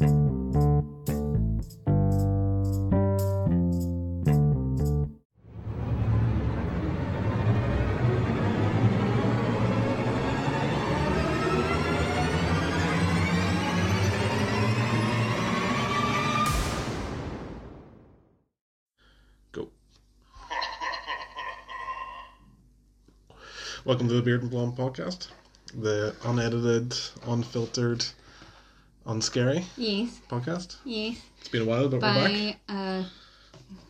Go. Welcome to the Beard and Blonde podcast, the unedited, unfiltered, unscary Yes, podcast. yes. It's been a while, but we're back. By a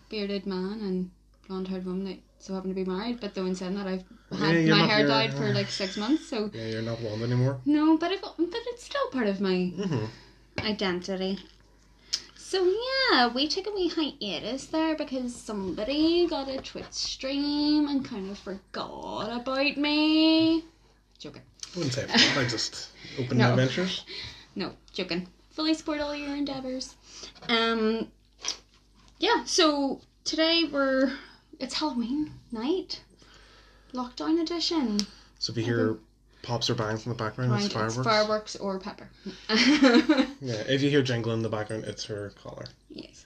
bearded man and blonde haired woman that so happen to be married, but though in saying that I've had Yeah, you're my not- hair dyed for like six months, so Yeah, you're not blonde anymore. no, but I've, but it's still part of my hmm identity. So yeah, we took a wee hiatus there because somebody got a Twitch stream and kind of forgot about me. Joking. I wouldn't say that. I just opened No. adventures. No, joking. Fully support all your endeavors. Um, yeah. So today we're it's Halloween night, lockdown edition. So if you hear pops or bangs in the background, Right, it's fireworks. It's fireworks or pepper. Yeah, if you hear jingle in the background, it's her collar. yes.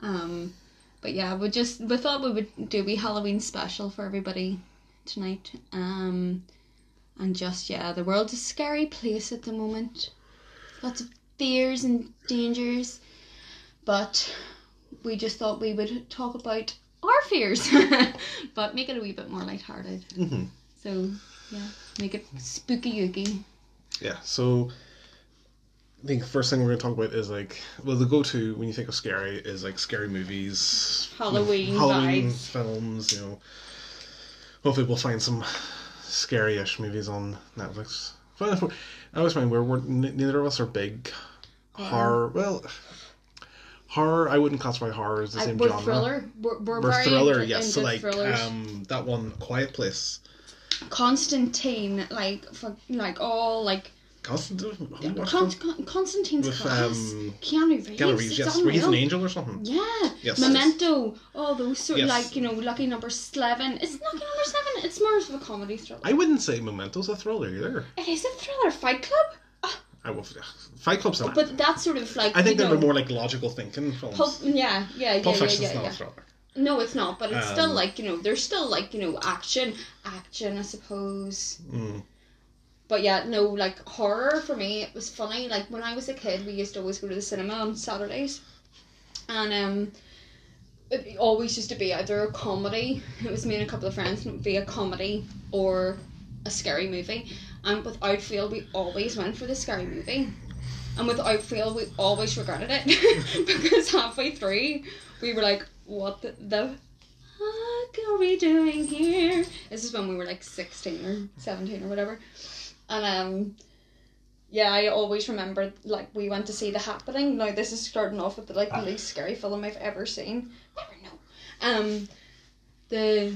Um, but yeah, we just we thought we would do a wee Halloween special for everybody tonight. Um, and just yeah, the world's a scary place at the moment. Lots of fears and dangers, but we just thought we would talk about our fears, but make it a wee bit more lighthearted. hmm So yeah, make it spooky ooky. Yeah, so I think the first thing we're going to talk about is like, well, the go to when you think of scary is like scary movies, Halloween Halloween vibes. films, you know. Hopefully, we'll find some scary ish movies on Netflix. We're- I always find we're, we're neither of us are big horror. Well, horror, I wouldn't classify horror as the I, same we're genre. thriller. We're, we're, We're thriller, yes. So like thrillers. um, that one, Quiet Place. Constantine, like for like all like Constantine. Who Con- Con- Constantine's With, class. um, Keanu Reeves. Keanu Reeves, yes. He's an angel or something. Yeah. Yes. Memento. All those sort Yes. like you know Lucky Number Eleven. It's Lucky Number Seven. It's more of a comedy thriller. I wouldn't say Memento's a thriller either. it is a thriller. Fight Club. I will. Fight Club's not. But that's sort of like I think they're know, more like logical thinking films. Pulp, yeah, yeah, yeah, Pulp yeah, Fiction's yeah, not yeah. a thriller. No, it's not. But it's still Um, like you know, there's still like you know action, action, I suppose. Mm. But yeah, no, like horror for me, it was funny. Like when I was a kid, we used to always go to the cinema on Saturdays, and um, it always used to be either a comedy. It was me and a couple of friends, and it would be a comedy or a scary movie. And without fail, we always went for the scary movie. And without fail, we always regretted it because halfway through, we were like, "What the, the fuck are we doing here?" This is when we were like sixteen or seventeen or whatever. And um yeah, I always remember like we went to see The Happening. Now this is starting off with the like the least scary film I've ever seen. Never know. Um the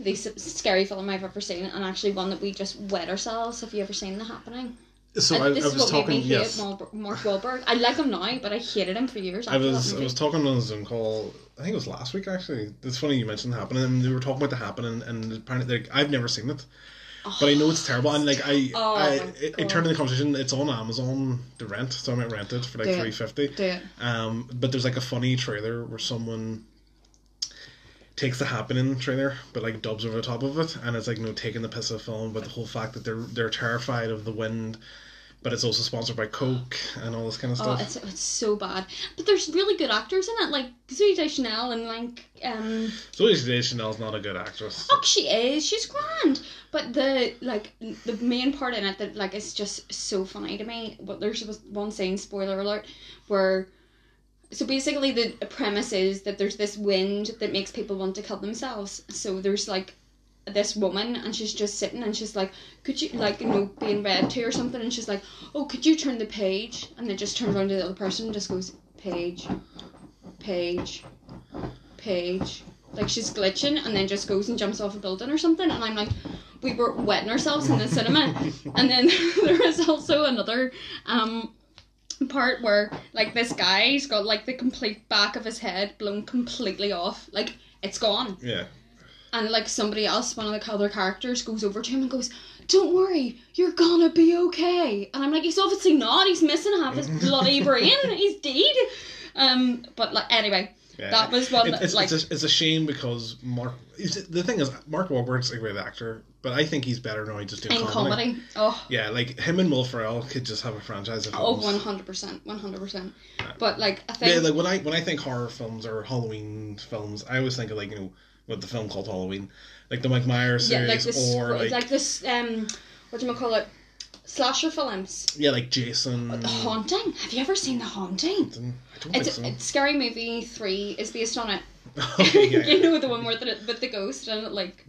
the scary film I've ever seen, and actually one that we just wet ourselves. Have you ever seen The Happening? So I, I was is what talking. made me Yes, hate Mark Wahlberg. I like him now, but I hated him for years. I was. I was talking on a Zoom call. I think it was last week actually. It's funny you mentioned the happening, and they were talking about the happening, and apparently I've never seen it, but I know it's terrible. And like I, Oh, I, it, turned in the conversation. It's on Amazon to rent, so I might rent it for like three fifty. Um, but there's like a funny trailer where someone takes the happening trailer, but like dubs over the top of it, and it's like you know taking the piss of the film, but the whole fact that they're they're terrified of the wind, but it's also sponsored by Coke and all this kind of stuff. Oh, stuff. it's, it's so bad. But there's really good actors in it, like Zooey Deschanel and like um. Zoe Chanel's not a good actress. Oh, she is. She's grand. But the like the main part in it that like is just so funny to me. But there's was one scene, spoiler alert, where so basically the premise is that there's this wind that makes people want to kill themselves. So there's like this woman and she's just sitting and she's like, could you like you know being read to or something and she's like, oh could you turn the page and then just turns around to the other person and just goes page, page, page. Like she's glitching and then just goes and jumps off a building or something and I'm like, we were wetting ourselves in the cinema. And then there is also another um part where like this guy's got like the complete back of his head blown completely off. Like it's gone. Yeah. And like somebody else, one of the other characters, goes over to him and goes, "Don't worry, you're gonna be okay." And I'm like, "He's obviously not. He's missing half his bloody brain. He's dead." Um, but like anyway, Yeah. that was one It- that it's, like it's, a, it's a shame because Mark. The thing is, Mark Wahlberg's a great actor, but I think he's better now just doing in comedy. comedy. Oh, Yeah, like him and Will Ferrell could just have a franchise of oh, one hundred percent, one hundred percent. But like I think Yeah, like when I when I think horror films or Halloween films, I always think of like you know what the film called Halloween, like the Mike Myers yeah, series, like this, or like, like, this um, what do you call it? Slasher films. yeah, like Jason. The Haunting. Have you ever seen The Haunting? I don't It's, think it's Scary Movie Three is based on it. so. okay, yeah, you know the one where the with the ghost and it like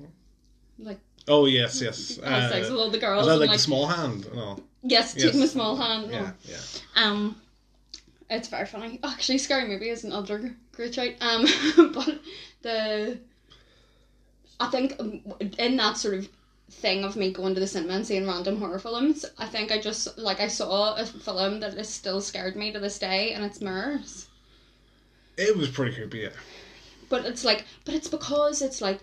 like Oh yes, yes. has sex Uh, with all the is girls that and like, like the small hand? No. yes, Yes. taking a small hand. Yeah, yeah. Um, it's very funny. Actually, Scary Movie is another great shout. Um, but the I think in that sort of thing of me going to the cinema and seeing random horror films, I think I just like I saw a film that has still scared me to this day, and it's Mirrors. It was pretty creepy. Yeah. But it's like, but it's because it's like,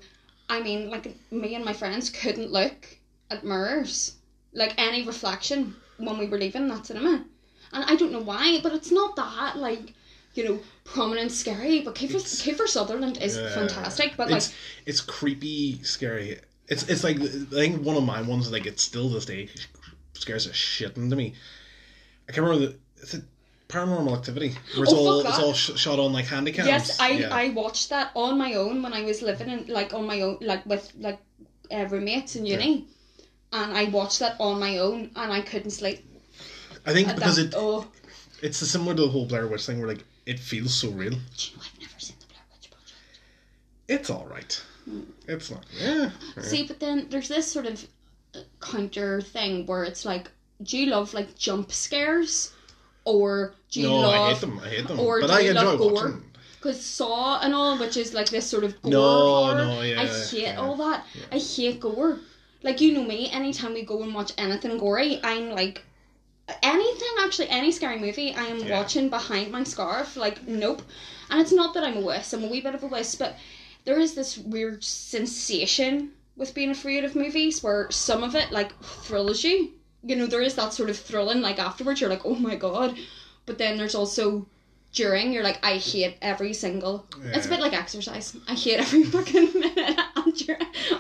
I mean, like me and my friends couldn't look at mirrors, like any reflection when we were leaving that cinema, and I don't know why, but it's not that like, you know, prominent scary. But Kiefer, It's- Kiefer Sutherland is Yeah. fantastic, but like, it's it's creepy, scary. It's it's like I think one of my ones like it's still this day scares the shit into me. I can't remember the it's a paranormal activity where it's Oh, all it's all sh- shot on like handy cams. yes, I yeah. I watched that on my own when I was living in like on my own like with like uh, roommates in uni. And I watched that on my own, and I couldn't sleep. I think because that, it oh, it's similar to the whole Blair Witch thing where like it feels so real. you know, I've never seen the Blair Witch Project. It's all right. It's not. Yeah. yeah. See, but then there's this sort of uh, counter thing where it's like, do you love like jump scares, or do you no, love? I hate them. I hate them. or but do I you enjoy love gore? them. Because Saw and all, which is like this sort of gore No, horror, no, yeah, I hate yeah. all that. I hate gore. Like you know me, anytime we go and watch anything gory, I'm like. Anything actually, any scary movie, I am Yeah. watching behind my scarf. Like, nope. And it's not that I'm a wuss, I'm a wee bit of a wuss, but there is this weird sensation with being afraid of movies where some of it, like, thrills you. You know, there is that sort of thrilling, like, afterwards, you're like, oh my god. But then there's also during, you're like, I hate every single. It's a bit like exercise. I hate every fucking minute after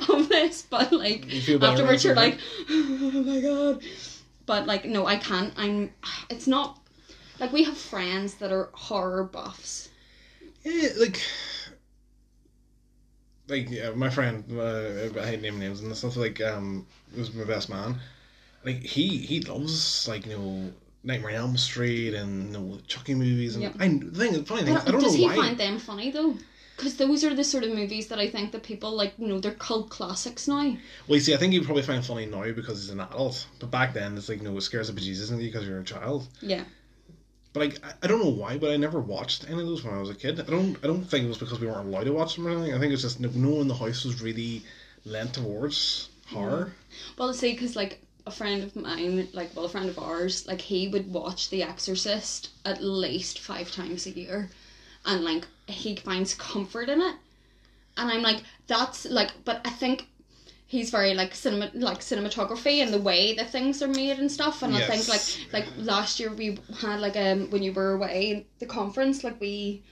of this, but like afterwards you're like, oh my god. But like, no, I can't. I'm. It's not like we have friends that are horror buffs. Yeah, like, like yeah, my friend. Uh, I hate naming names and stuff. Like, um, was my best man. Like he he loves like you know Nightmare on Elm Street and you know Chucky movies and Yep. I the thing the funny thing I don't does know he why. find them funny though? Because those are the sort of movies that I think that people like. You know, they're cult classics now. Well, you see, I think you probably find it funny now because he's an adult, but back then it's like you know it scares the bejesus out of you because you're a child. Yeah. But like I, I don't know why, but I never watched any of those when I was a kid. I don't I don't think it was because we weren't allowed to watch them or anything. I think it's just no no one in the house was really lent towards horror. Well, see, because like a friend of mine, like well, a friend of ours, like he would watch The Exorcist at least five times a year, and like he finds comfort in it, and I'm like, that's like, but I think he's very like cinema, like cinematography and the way that things are made and stuff, and I think Yes. like like last year we had like um when you were away the conference, like we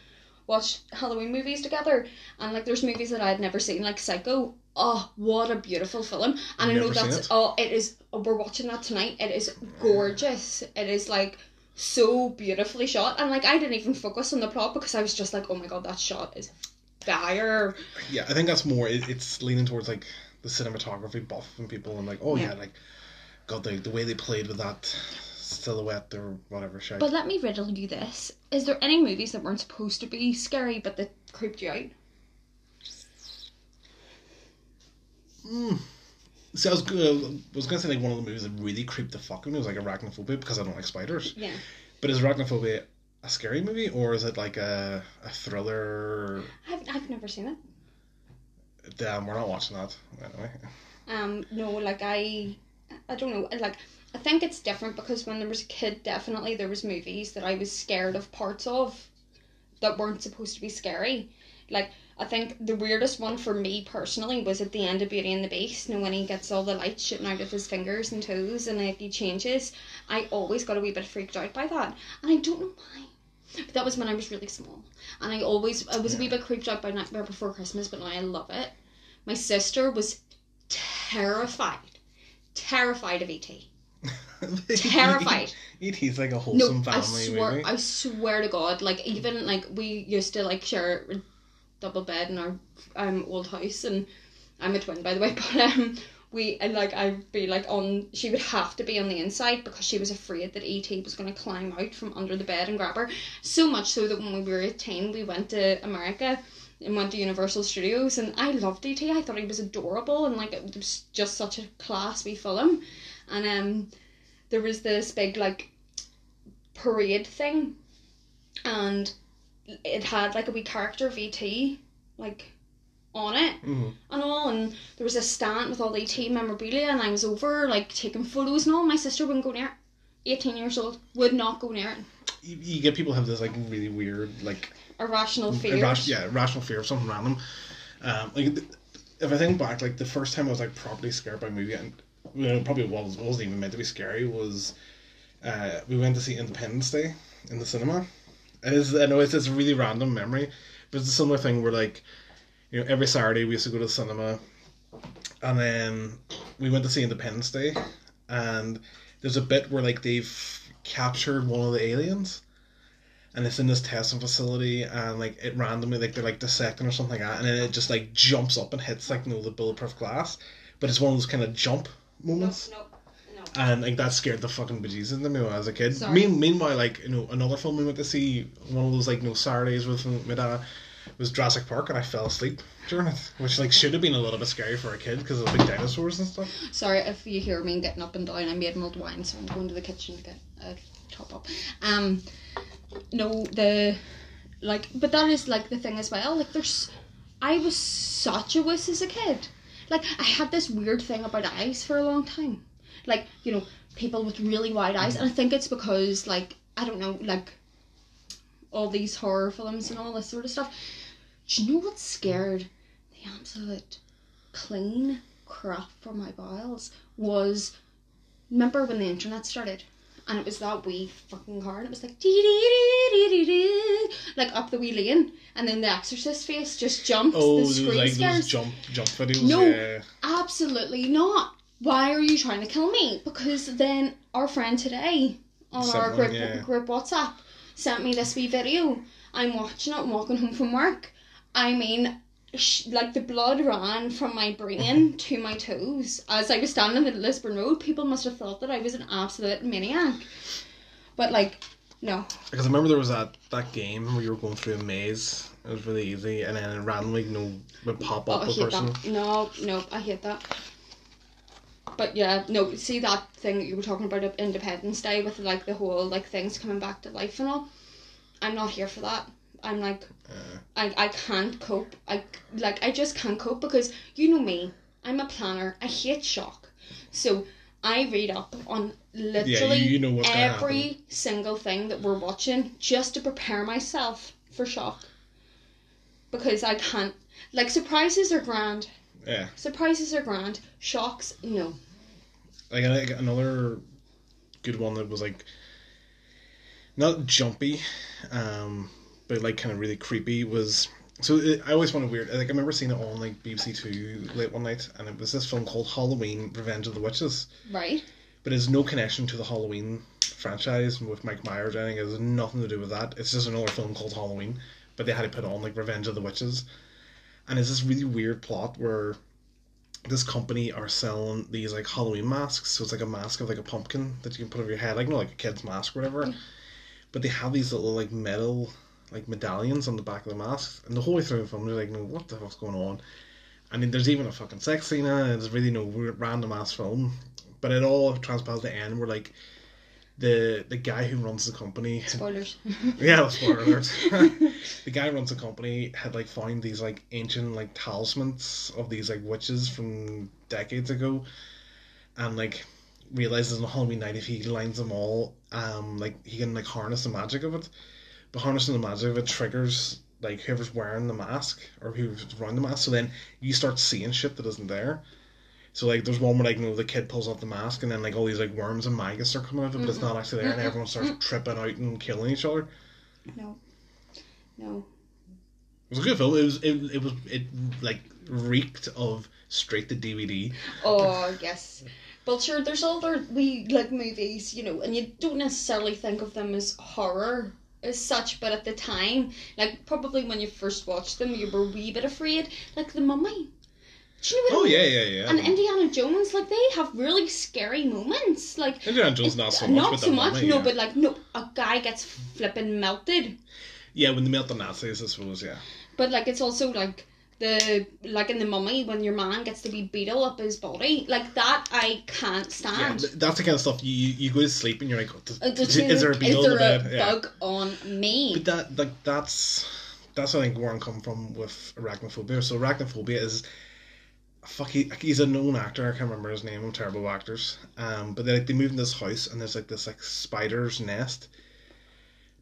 watched Halloween movies together, and like there's movies that I'd never seen, like Psycho. Oh, what a beautiful film! And I know that's it. oh, it is. Oh, we're watching that tonight. It is gorgeous. It is like so beautifully shot, and like I didn't even focus on the plot because I was just like, oh my god, that shot is fire. Yeah, I think that's more. It, it's leaning towards like the cinematography buff and people and like, oh yeah, Yeah. like, God, the the way they played with that silhouette or whatever shit. But let me riddle you this: Is there any movies that weren't supposed to be scary but that creeped you out? Hmm. See, I was uh, was gonna say like one of the movies that really creeped the fuck out of me was like Arachnophobia because I don't like spiders. Yeah. But is Arachnophobia a scary movie or is it like a a thriller? I've, I've never seen it. Damn, we're not watching that anyway. Um, no, like I, I don't know. Like I think it's different because when there was a kid, definitely there was movies that I was scared of parts of, that weren't supposed to be scary. Like I think the weirdest one for me personally was at the end of Beauty and the Beast. Know when he gets all the light shooting out of his fingers and toes, and like he changes. I always got a wee bit freaked out by that, and I don't know why. But that was when I was really small, and I always I was a wee bit creeped out by Nightmare Before Christmas, but now I love it. My sister was terrified, terrified of ET, terrified. E.T.'s like a wholesome No, wholesome I family swear, movie. I swear to God, like even like we used to like share a double bed in our um old house, and I'm a twin by the way, but um we and like I'd be like on, she would have to be on the inside because she was afraid that ET was gonna climb out from under the bed and grab her. So much so that when we were eighteen, we went to America and went to Universal Studios, and I loved ET. I thought he was adorable, and like it was just such a class wee film, and um there was this big like parade thing and it had like a wee character ET like on it. Mhm. and all and there was a stand with all the ET memorabilia and I was over like taking photos and all. My sister wouldn't go near it. 18 years old would not go near it. You, you get people have this like really weird like irrational fear. irras- yeah irrational fear of something random. Um, like th- if I think back, like the first time I was like properly scared by a movie, and know, probably was wasn't even meant to be scary was uh, we went to see Independence Day in the cinema. It is I know it's this really random memory, but it's a similar thing where like you know every Saturday we used to go to the cinema, and then we went to see Independence Day, and there's a bit where like they've captured one of the aliens and it's in this testing facility and like it randomly like they're like dissecting or something like that and then it just like jumps up and hits like you know the bulletproof glass but it's one of those kind of jump no, moments no, no. and like that scared the fucking bejesus out of me when I was a kid. Sorry. Mean, meanwhile, like you know, another film we went to see, one of those like you know Saturdays with my dad, was Jurassic Park, and I fell asleep during it, which like should have been a little bit scary for a kid because of the big dinosaurs and stuff. Sorry if you hear me getting up and down. I made mulled wine, so I'm going to the kitchen to get a top up. Um, no, the like, but that is like the thing as well. Like, there's, I was such a wuss as a kid. Like, I had this weird thing about eyes for a long time. Like, you know, people with really wide eyes, and I think it's because like I don't know, like all these horror films and all this sort of stuff. Do you know what scared the absolute clean crap for my bowels was remember when the internet started and it was that wee fucking car and it was like dee dee dee dee dee like up the wee lane and then the exorcist face just jumps Oh, the screen like scares those jump jump videos. No. Yeah. absolutely not why are you trying to kill me because then our friend today on Sent our group yeah. group whatsapp sent me this wee video i'm watching it and walking home from work i mean sh- like the blood ran from my brain mm-hmm. to my toes as I was standing in the Lisburn Road. People must have thought that I was an absolute maniac. But like, no, Because I remember there was that that game where you were going through a maze. It was really easy, and then randomly, you know, would pop oh, up I a person. that. No, no, I hate that. But yeah, no. See that thing that you were talking about Independence Day with like the whole like things coming back to life and all. I'm not here for that. I'm like, Uh, I, I can't cope. I like I just can't cope because you know me. I'm a planner. I hate shock. So I read up on literally you know every single thing that we're watching just to prepare myself for shock. Because I can't like surprises are grand. yeah. Surprises are grand. Shocks, no. like, I think another good one that was like not jumpy um but like kind of really creepy was so it, i always found it weird like i remember seeing it on like bbc two late one night and it was this film called halloween revenge of the witches Right? but it's no connection to the halloween franchise with mike myers or anything it has nothing to do with that it's just another film called halloween but they had to put on like revenge of the witches and it's this really weird plot where this company are selling these like Halloween masks. So it's like a mask of like a pumpkin that you can put over your head, like no, like a kid's mask or whatever. But they have these little like metal like medallions on the back of the masks, and the whole way through the film you're like, no, what the fuck's going on? I mean, there's even a fucking sex scene in it. It's really no weird, random ass film, but it all transpires to the end where like the the guy who runs the company Spoilers. yeah, spoiler alert. the guy who runs the company had like found these like ancient like talismans of these like witches from decades ago, and like realizes on Halloween night if he lines them all, um, like he can like harness the magic of it. But harnessing the magic of it triggers like whoever's wearing the mask or who's wearing the mask. So then you start seeing shit that isn't there. So like there's one where like you know the kid pulls off the mask and then like all these like worms and maggots are coming out of it, but it's mm-hmm. not actually there, and mm-hmm. everyone starts mm-hmm. tripping out and killing each other. No. No. It was a good film. It was it, it was it like reeked of straight to DVD. Oh yes. But sure, there's other we like movies, you know, and you don't necessarily think of them as horror as such, but at the time, like probably when you first watched them, you were a wee bit afraid, like the Mummy. Do you know what Oh I mean? yeah, yeah, yeah. And Indiana Jones, like they have really scary moments, like Indiana Jones not so much. not so much, Mummy, no, yeah. but like no, a guy gets flipping melted. yeah, when they melt the Nazis, I suppose. Yeah. But like it's also like the like in the mummy when your man gets to be beetle up his body like that I can't stand. th- that's the kind of stuff you you go to sleep and you're like, what the- Uh, is, is, there a beetle is in there the a bed? Yeah. bug on me? But that like that's that's I think where I'm coming from with arachnophobia. So arachnophobia is fuck he, he's a known actor. I can't remember his name. I'm terrible actors. Um, but they like they move in this house and there's like this like spider's nest.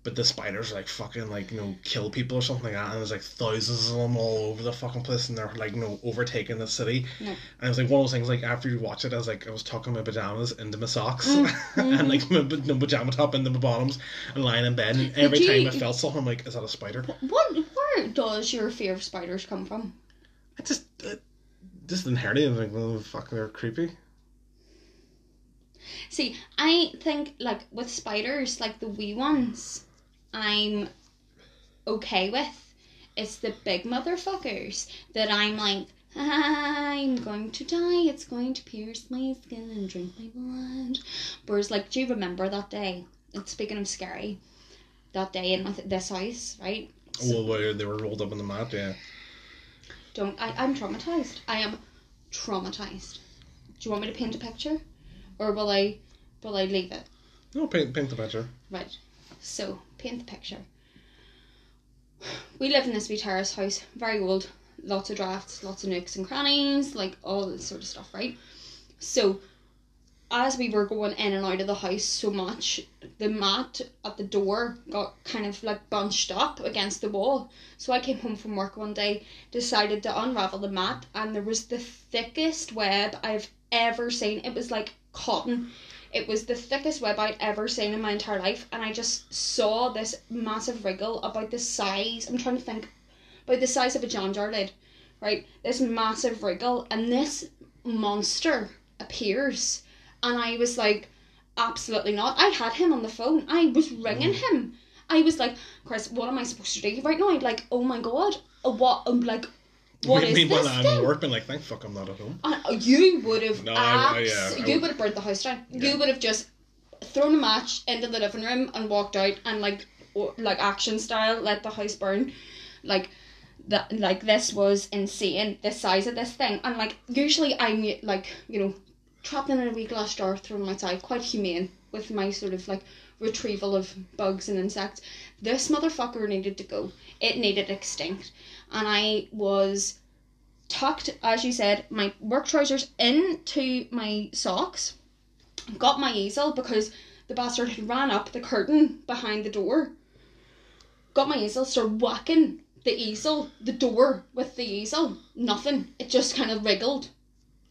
But the spiders like fucking like you know kill people or something like that, and there's like thousands of them all over the fucking place, and they're like you know overtaking the city. No. And it was like one of those things. Like after you watch it, I was like I was tucking my pajamas into my socks Mm-hmm. and like my, no pajama top into my bottoms and lying in bed. And every you- time I felt something, I'm like, is that a spider? What where does your fear of spiders come from? I just uh, just inherited. like, oh fuck, they're creepy. See, I think like with spiders, like the wee ones, I'm okay with. It's the big motherfuckers that I'm like, ah, I'm going to die. It's going to pierce my skin and drink my blood. Whereas, like, do you remember that day? And speaking of scary, that day in this house, right? well, where they were rolled up in the mat. Yeah. Don't I? I'm traumatized. I am traumatized. Do you want me to paint a picture, or will I? Will I leave it? No, paint paint the picture. Right. So, paint the picture. We live in this wee terrace house, very old, lots of drafts, lots of nooks and crannies, like all this sort of stuff, right? So, as we were going in and out of the house so much, the mat at the door got kind of like bunched up against the wall. So I came home from work one day, decided to unravel the mat, and there was the thickest web I've ever seen. It was like cotton. It was the thickest web I'd ever seen in my entire life, and I just saw this massive wriggle about the size. I'm trying to think about the size of a John jar lid, right? This massive wriggle, and this monster appears, and I was like, absolutely not. I had him on the phone. I was ringing mm. him. I was like, Chris, what am I supposed to do right now? I'd like, oh my god, what? I'm like, what is Meanwhile, this I'm thing? at work, and like, thank fuck, I'm not at home. And you would have No, I- I- abs- yeah, I you would- would have burnt the house down. Yeah. You would have just thrown a match into the living room and walked out and like like action style let the house burn. Like that like this was insane, the size of this thing. And like usually I'm like, you know, trapped in a wee glass jar thrown outside, quite humane with my sort of like retrieval of bugs and insects. This motherfucker needed to go. It needed extinct. And I was tucked, as you said, my work trousers into my socks. Got my easel because the bastard had ran up the curtain behind the door. Got my easel, started whacking the easel, the door with the easel. Nothing. It just kind of wriggled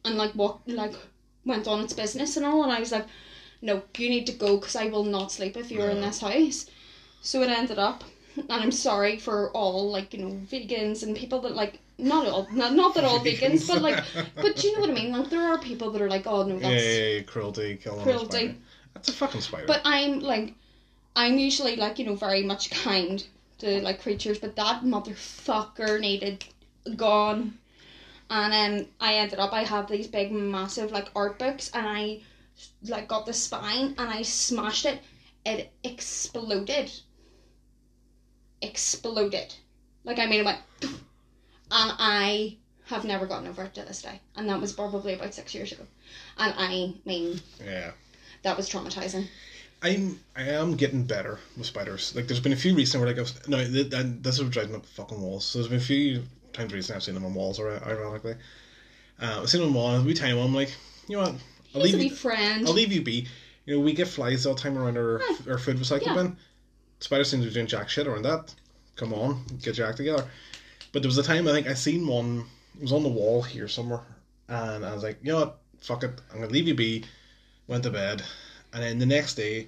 and like walked, like went on its business and all. And I was like, no, you need to go because I will not sleep if you're in this house. So it ended up, and I'm sorry for all like you know vegans and people that like not all not, not that all vegans, but like but you know what I mean. Like there are people that are like, oh no, Yeah, that's yeah, yeah, cruelty, killing Cruelty. spider. That's a fucking spider. but I'm like, I'm usually like you know very much kind to like creatures, but that motherfucker needed gone. And um, I ended up I have these big massive like art books, and I like got the spine and I smashed it. It exploded. Exploded. Like I mean it went, and I have never gotten over it to this day, and that was probably about six years ago. And I mean yeah. that was traumatizing. I'm I am getting better with spiders. Like there's been a few recent where like I've no th- th- this is driving up fucking walls. So there's been a few times recently I've seen them on walls. Or ironically, uh, I've seen them on walls. We tiny one. I'm like, you know what? I'll He's leave you. friend. I'll leave you be. You know we get flies all the time around our our food recycling Yeah. bin. Spiders seem to be doing jack shit around that. come on, get your act together. But there was a time I think I seen one. It was on the wall here somewhere, and I was like, you know what, fuck it, I'm gonna leave you be. Went to bed, and then the next day.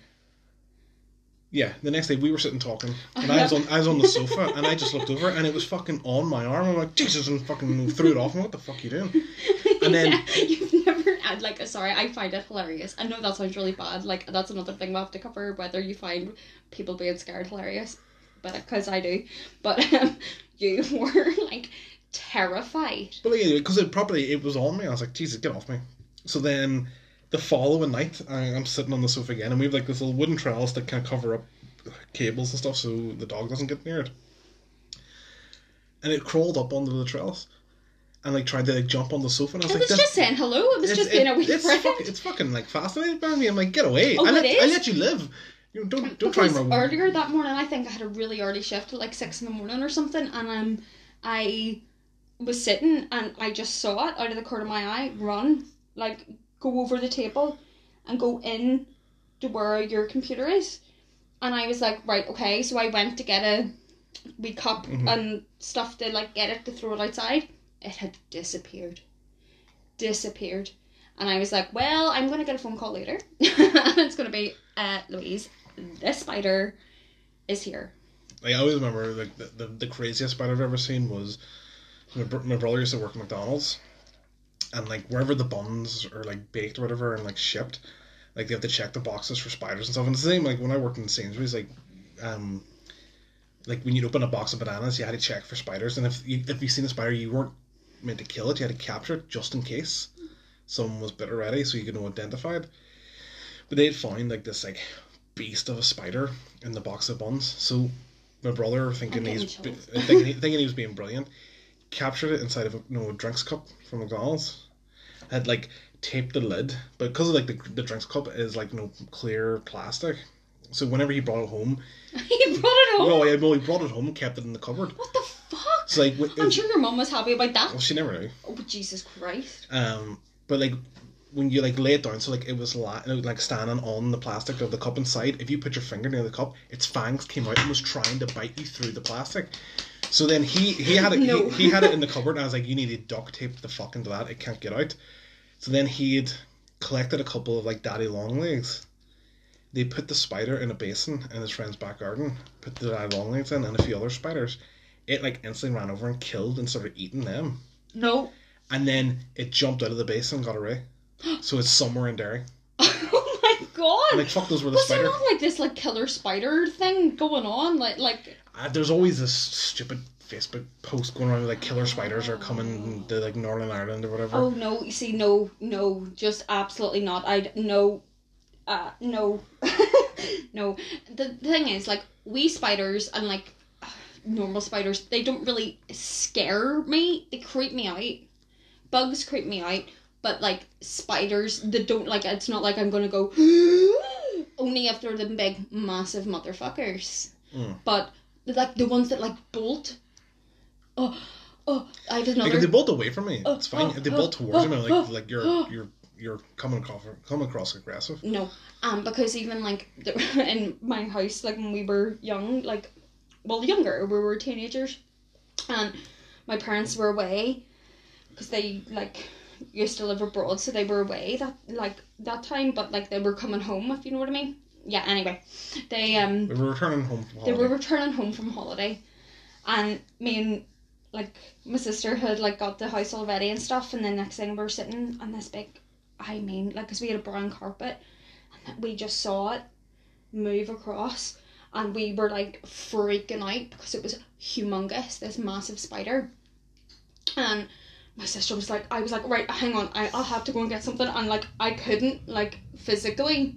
Yeah, the next day we were sitting talking, and I was on I was on the sofa, and I just looked over, and it was fucking on my arm. I'm like, Jesus, and fucking threw it off. And what the fuck are you doing? And then- Yeah, you've had like sorry. I find it hilarious. I know that sounds really bad. Like that's another thing we have to cover whether you find people being scared hilarious, but because I do. But um, you were like terrified. But like, because it probably it was on me. I was like, Jesus, get off me. So then, the following night, I, I'm sitting on the sofa again, and we have like this little wooden trellis that can cover up cables and stuff, so the dog doesn't get near it. And it crawled up onto the trellis, and like tried to like jump on the sofa, and I was It like, was just saying hello. It was just being a it- wee it's, friend. fucking, it's fucking like fascinated by me. I'm like, get away! Oh, I, let, I let you live. You know, don't don't try because and earlier that morning, I think I had a really early shift at like six in the morning or something, and um, I was sitting and I just saw it out of the corner of my eye run, like go over the table, and go in to where your computer is, and I was like, right, okay, so I went to get a wee cup Mhm. and stuff to like get it to throw it outside. It had disappeared, disappeared. And I was like, well, I'm going to get a phone call later. and it's going to be, uh, Louise, this spider is here. I always remember like the, the, the craziest spider I've ever seen was my, br- my brother used to work at McDonald's, and like wherever the buns are like baked or whatever and like shipped, like they have to check the boxes for spiders and stuff. And the same like when I worked in Sainsbury's, like um, like when you'd open a box of bananas, you had to check for spiders, and if you if you seen a spider, you weren't meant to kill it, you had to capture it just in case someone was bit already, so you could know identify it. But they'd found like this like beast of a spider in the box of buns, so my brother thinking he's thinking, he- thinking he was being brilliant, captured it inside of a you know, drinks cup from McDonald's. Had like taped the lid, but because of like the, the drinks cup is like no clear plastic, so whenever he brought it home, he brought it home. well, yeah, well, he brought it home and kept it in the cupboard. What the So like, I'm sure your mum was happy about that. well, she never knew. Oh, Jesus Christ. Um, but like when you like lay it down, so like it was la- like standing on the plastic of the cup inside. If you put your finger near the cup, its fangs came out and was trying to bite you through the plastic. So then he he had it No. he, he had it in the cupboard, and I was like, you need to duct tape the fuck into that. It can't get out. So then he'd collected a couple of like daddy long legs. They put the spider in a basin in his friend's back garden. Put the daddy long legs in and a few other spiders. It like instantly ran over and killed and started eating them No. and then it jumped out of the basin and got away. So it's somewhere in Derry. oh my god. Like fuck those were the spider. was there not like this like killer spider thing going on? Like like Uh, there's always this stupid Facebook post going around like killer spiders are coming to like Northern Ireland or whatever. oh no, you see no no just absolutely not. I no uh no no. The thing is like we spiders and like normal spiders they don't really scare me. They creep me out. Bugs creep me out, but like spiders they don't like it's not like I'm to go only if they're the big massive motherfuckers. Mm. But like the ones that like bolt. Oh, oh! I have like another. if they bolt away from me, Oh, it's fine. oh, if they oh, bolt towards oh, me, like oh, like you're oh. you're you're coming across coming across aggressive. No, um, because even like the, in my house, like when we were young, like, well, younger, we were teenagers, and my parents were away, because they like used to live abroad, so they were away that like that time, but like they were coming home, if you know what I mean. Yeah. Anyway, they um We were returning home from they were returning home from holiday, and me and like my sister had like got the house all ready and stuff, and then next thing we were sitting on this big, I mean, like, cause we had a brown carpet, and we just saw it move across, and we were like freaking out because it was humongous, this massive spider, and my sister was like, I was like, right, hang on, I I'll have to go and get something, and like I couldn't like physically.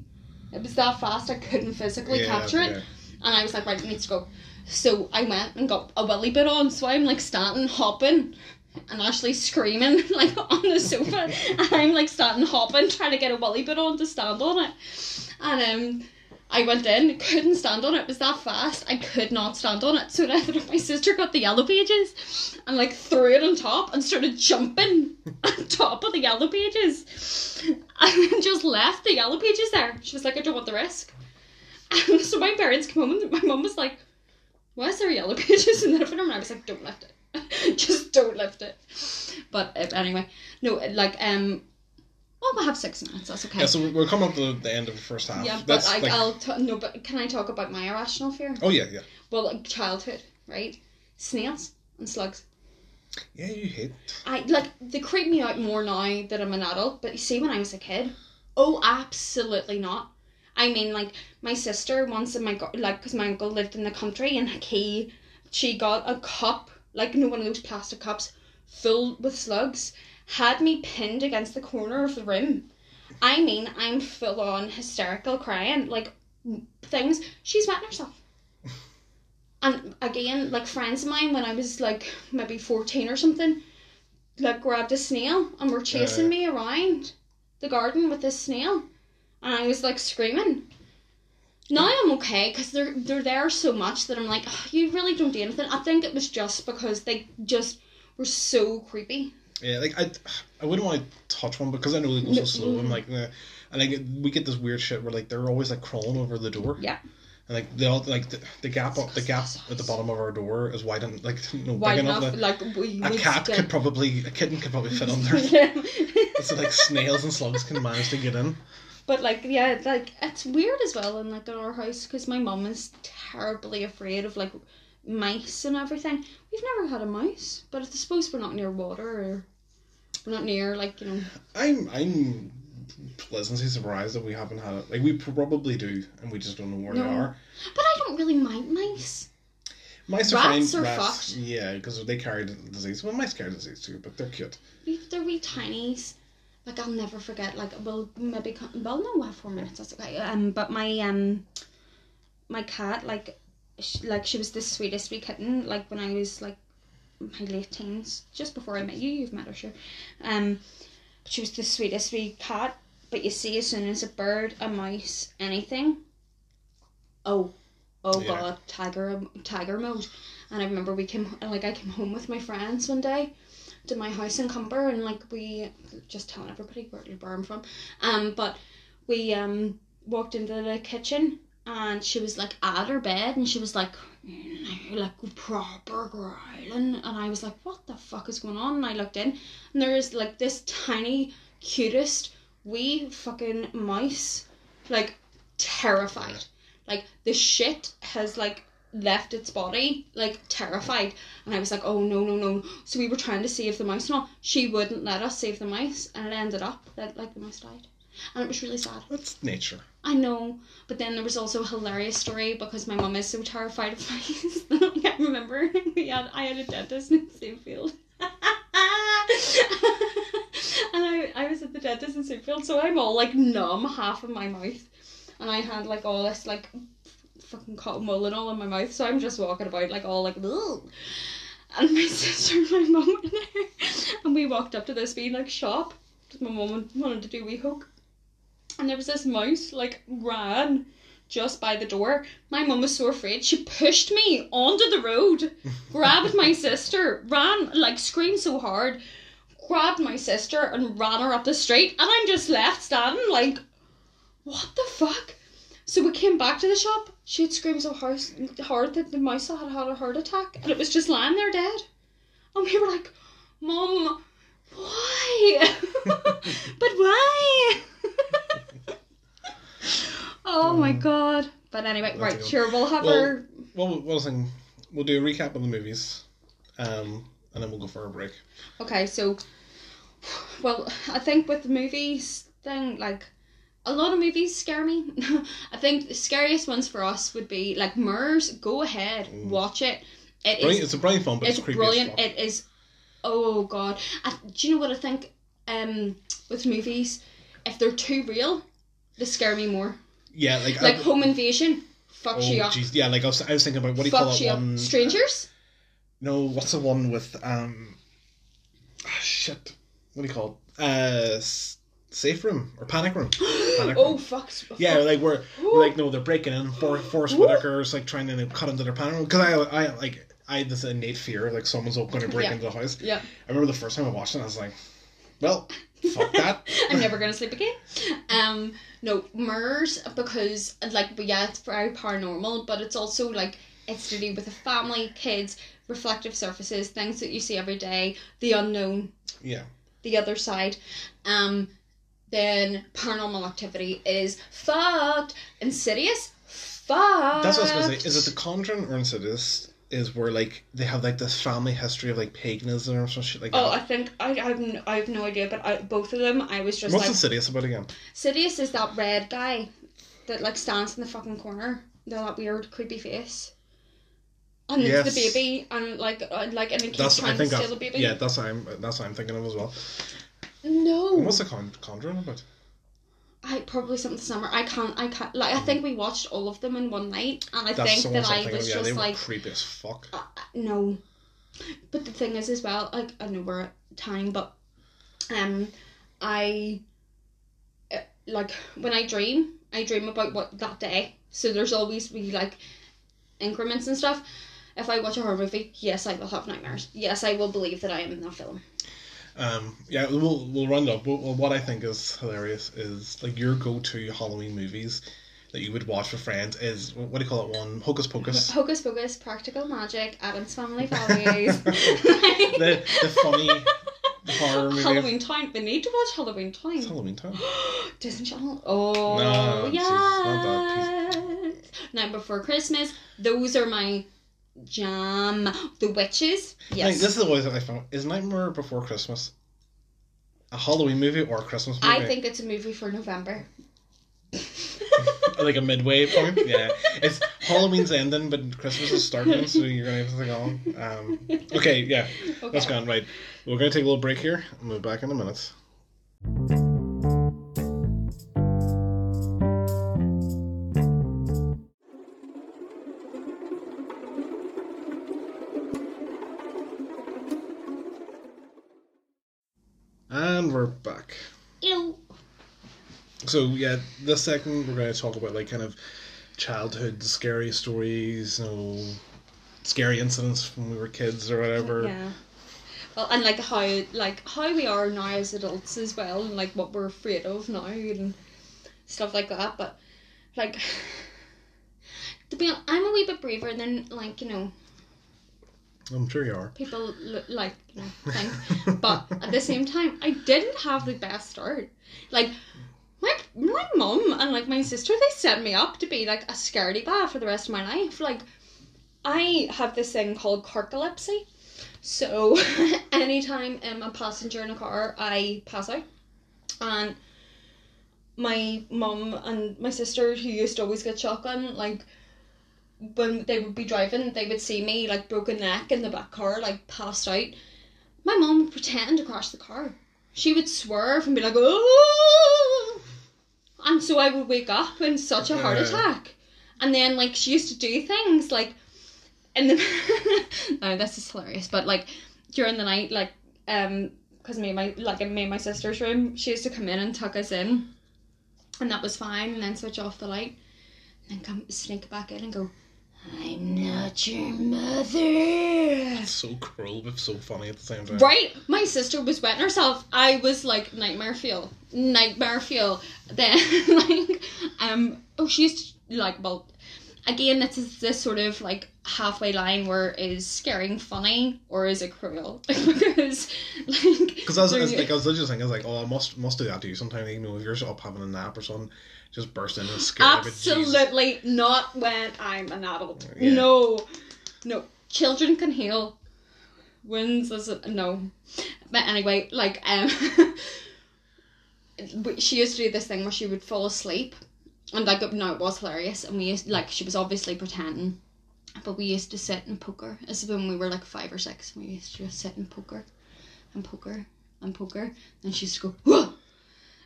It was that fast. I couldn't physically Yeah, capture it. yeah. And I was like, right, it needs to go. So I went and got a willy bit on. So I'm like standing, hopping, and Ashley screaming like on the sofa. and I'm like standing, hopping, trying to get a willy bit on to stand on it. And um, I went in, couldn't stand on it. It was that fast. I could not stand on it. So then my sister got the yellow pages and like threw it on top and started jumping on top of the yellow pages. And just left the yellow pages there. She was like, I don't want the risk. And so my parents came home and my mum was like, why is there yellow pages in the room? And I was like, don't lift it. Just don't lift it. But uh, anyway, no, like, um, well, we'll have six minutes. That's okay. Yeah, so we're coming up to the end of the first half. Yeah, but That's I, like, I'll t- no, but can I talk about my irrational fear? oh yeah, yeah, Well, like childhood, right? Snails and slugs. yeah. You hate. I like they creep me out more now that I'm an adult. But you see, when I was a kid, oh, absolutely not. I mean, like my sister once in my go- like because my uncle lived in the country and like, he she got a cup like you know one of those plastic cups filled with slugs had me pinned against the corner of the room. I mean, I'm full on hysterical crying like things. She's wetting herself. And again, like friends of mine when I was like maybe fourteen or something, like grabbed a snail and were chasing Uh. me around the garden with this snail, and I was like screaming. Now I'm okay because they're they're there so much that I'm like, "Ugh, you really don't do anything. I think it was just because they just were so creepy. Yeah, like I, I wouldn't want to touch one because I know they go so slow. I'm mm-hmm. like, nah. and like we get this weird shit where like they're always like crawling over the door. Yeah. And like they all like the, the gap up the gap at the bottom of our door is wide and like no Wide big enough, enough. like we a cat get- could probably a kitten could probably fit under. Yeah. so like snails and slugs can manage to get in. But like, yeah, it's like it's weird as well in like in our house because my mum is terribly afraid of like mice and everything. We've never had a mouse, but I suppose we're not near water or we're not near like you know. I'm I'm pleasantly surprised that we haven't had it. Like we probably do, and we just don't know where No. they are. But I don't really mind mice. Mice are Rats fine. are rats, fucked. yeah, because they carry the disease. Well, mice carry disease too, but they're cute. They're wee tinies. Like I'll never forget. Like we'll maybe come, well no, we have four minutes. That's okay. Um, but my um, my cat like, she, like she was the sweetest wee kitten. Like when I was like my late teens, just before I met you. You've met her, sure. Um, she was the sweetest wee cat. But you see, as soon as a bird, a mouse, anything, oh, oh Yeah. god, tiger, tiger mode. And I remember we came, like I came home with my friends one day to my house in Cumber, and like we just telling everybody where, where I'm from. Um, but we um walked into the kitchen, and she was like at her bed, and she was like, like proper growling, and I was like, what the fuck is going on? And I looked in, and there is like this tiny, cutest wee fucking mouse, like terrified, like the shit has like left its body like terrified. And I was like oh no no no. So we were trying to save the mouse. And all she wouldn't let us save the mouse and it ended up that like the mouse died. And it was really sad. That's nature. I know but then there was also a hilarious story because my mum is so terrified of mice I can't remember. We had I had a dentist in Sandfield and I, I was at the dentist in Sandfield so I'm all like numb half of my mouth. And I had like all this like fucking cotton wool and all in my mouth, so I'm just walking about like all like Ugh. and my sister and my mum were there. And we walked up to this wee like shop. My mum wanted to do wee hook and there was this mouse like ran just by the door. My mum was so afraid she pushed me onto the road, grabbed my sister, ran like screamed so hard, grabbed my sister and ran her up the street and I'm just left standing like what the fuck? So we came back to the shop. She had screamed so hard, hard that the mouse had had a heart attack, and it was just lying there dead. And we were like, "Mom, why? but why?" oh my god! But anyway, right, sure, we'll have Well- our Well, was saying? We'll do a recap of the movies, um, and then we'll go for a break. Okay, so, well, I think with the movies thing, like, a lot of movies scare me. I think the scariest ones for us would be like Mirrors. Go ahead, Mm. watch it. It is. It's a brilliant film, but it's, It's brilliant. It is. Oh god. I, do you know what I think? Um, with movies, if they're too real, they scare me more. yeah, like Like I, Home Invasion, fucks oh, you up. yeah, like I was, I was thinking about what do you call Fucks that you up. Strangers. No, what's the one with um? ah, shit, what do you call it? Uh, safe room or panic room? Panic oh room. fuck. Yeah, like we're, we're like no, they're breaking in. For Forest. Whitaker's like trying to cut into their panic room because I I like I had this innate fear like someone's going to break Yeah. into the house. Yeah. I remember the first time I watched it, I was like, well, fuck that. I'm never gonna sleep again. Um, no, Mirrors because like, but yeah, it's very paranormal, but it's also like It's to do with a family, kids, reflective surfaces, things that you see every day, the unknown, Yeah. the other side. Um, then paranormal activity is fucked. Insidious, fucked. That's what I was gonna say. Is it the Conjuring or Insidious? Is where like they have like this family history of like paganism or some shit like Oh, I that. think I, I have no, I have no idea, but I, both of them I was just What's like Insidious about again? Sidious is that red guy that like stands in the fucking corner. They're that weird creepy face. And Yes. it's the baby and like uh, like and it keeps That's trying I think to steal the baby. Yeah, that's what I'm that's what I'm thinking of as well. No. What's the con- Conjuring about? I probably something the summer. I can't. I can't. Like I think we watched all of them in one night, and I That's think that I was. Yeah, just were like, creepy as fuck. uh, uh, no. But the thing is, as well, like I know we're at time, but um, I uh, like when I dream, I dream about what that day. So there's always be like increments and stuff. If I watch a horror movie, yes, I will have nightmares. Yes, I will believe that I am in that film. Um, yeah, we'll we'll run up. Well, what I think is hilarious is like your go-to Halloween movies that you would watch with friends is what do you call it? One Hocus Pocus. Hocus Pocus, Practical Magic, Addams Family Values. the the funny horror movie. Halloween Town. They need to watch Halloween Town. It's Halloween time. Disney Channel. Oh, No, yeah. Night Before Christmas. Those are my jam. The Witches. Like, Yes. this is that I found. Is Nightmare Before Christmas a Halloween movie or a Christmas movie? I think it's a movie for November. like a midway point. Yeah, it's Halloween's ending, but Christmas is starting, so you're gonna have to think on. Um, okay, yeah, Okay. that's gone right. We're gonna take a little break here. and We'll be back in a minute. And we're back. Ew. So yeah, this second we're going to talk about like kind of childhood scary stories, you know, scary incidents when we were kids or whatever. Yeah. Well, and like how like how we are now as adults as well, and like what we're afraid of now and stuff like that. But like, to be, hon- I'm a wee bit braver than like you know I'm sure you are. people l- like you know think. but at the same time, I didn't have the best start. Like my my mum and like my sister, they set me up to be like a scaredy bad for the rest of my life. Like I have this thing called carcolepsy. So anytime I'm a passenger in a car, I pass out. And my mum and my sister, who used to always get shotgun, like when they would be driving, they would see me like broken neck in the back car, like passed out. My mom would pretend to crash the car. She would swerve and be like, "Oh!" and so I would wake up in such a heart attack. And then like she used to do things like in the no, this is hilarious, but like during the night, like um, because me and my like in me and my sister's room, she used to come in and tuck us in, and that was fine, and then switch off the light, and then come sneak back in and go, "I'm not your mother." It's so cruel but so funny at the same time. Right, my sister was wetting herself. I was like nightmare fuel, nightmare fuel. Then like um oh she's like well again this is this sort of like halfway line where is scaring funny or is it cruel because like Because I was, I was like, I was just thinking, I was like, oh, I must must do that to you sometime. You know, if you're up having a nap or something, just burst in and scare you, but Jesus. absolutely not when I'm an adult. Yeah. No, no, children can heal. Wounds is it? No, but anyway, like um, she used to do this thing where she would fall asleep, and like no, it was hilarious, and we used like she was obviously pretending, but we used to sit and poker. This is when we were like five or six. We used to just sit and poker, and poker and poker, and she used to go. Whoa!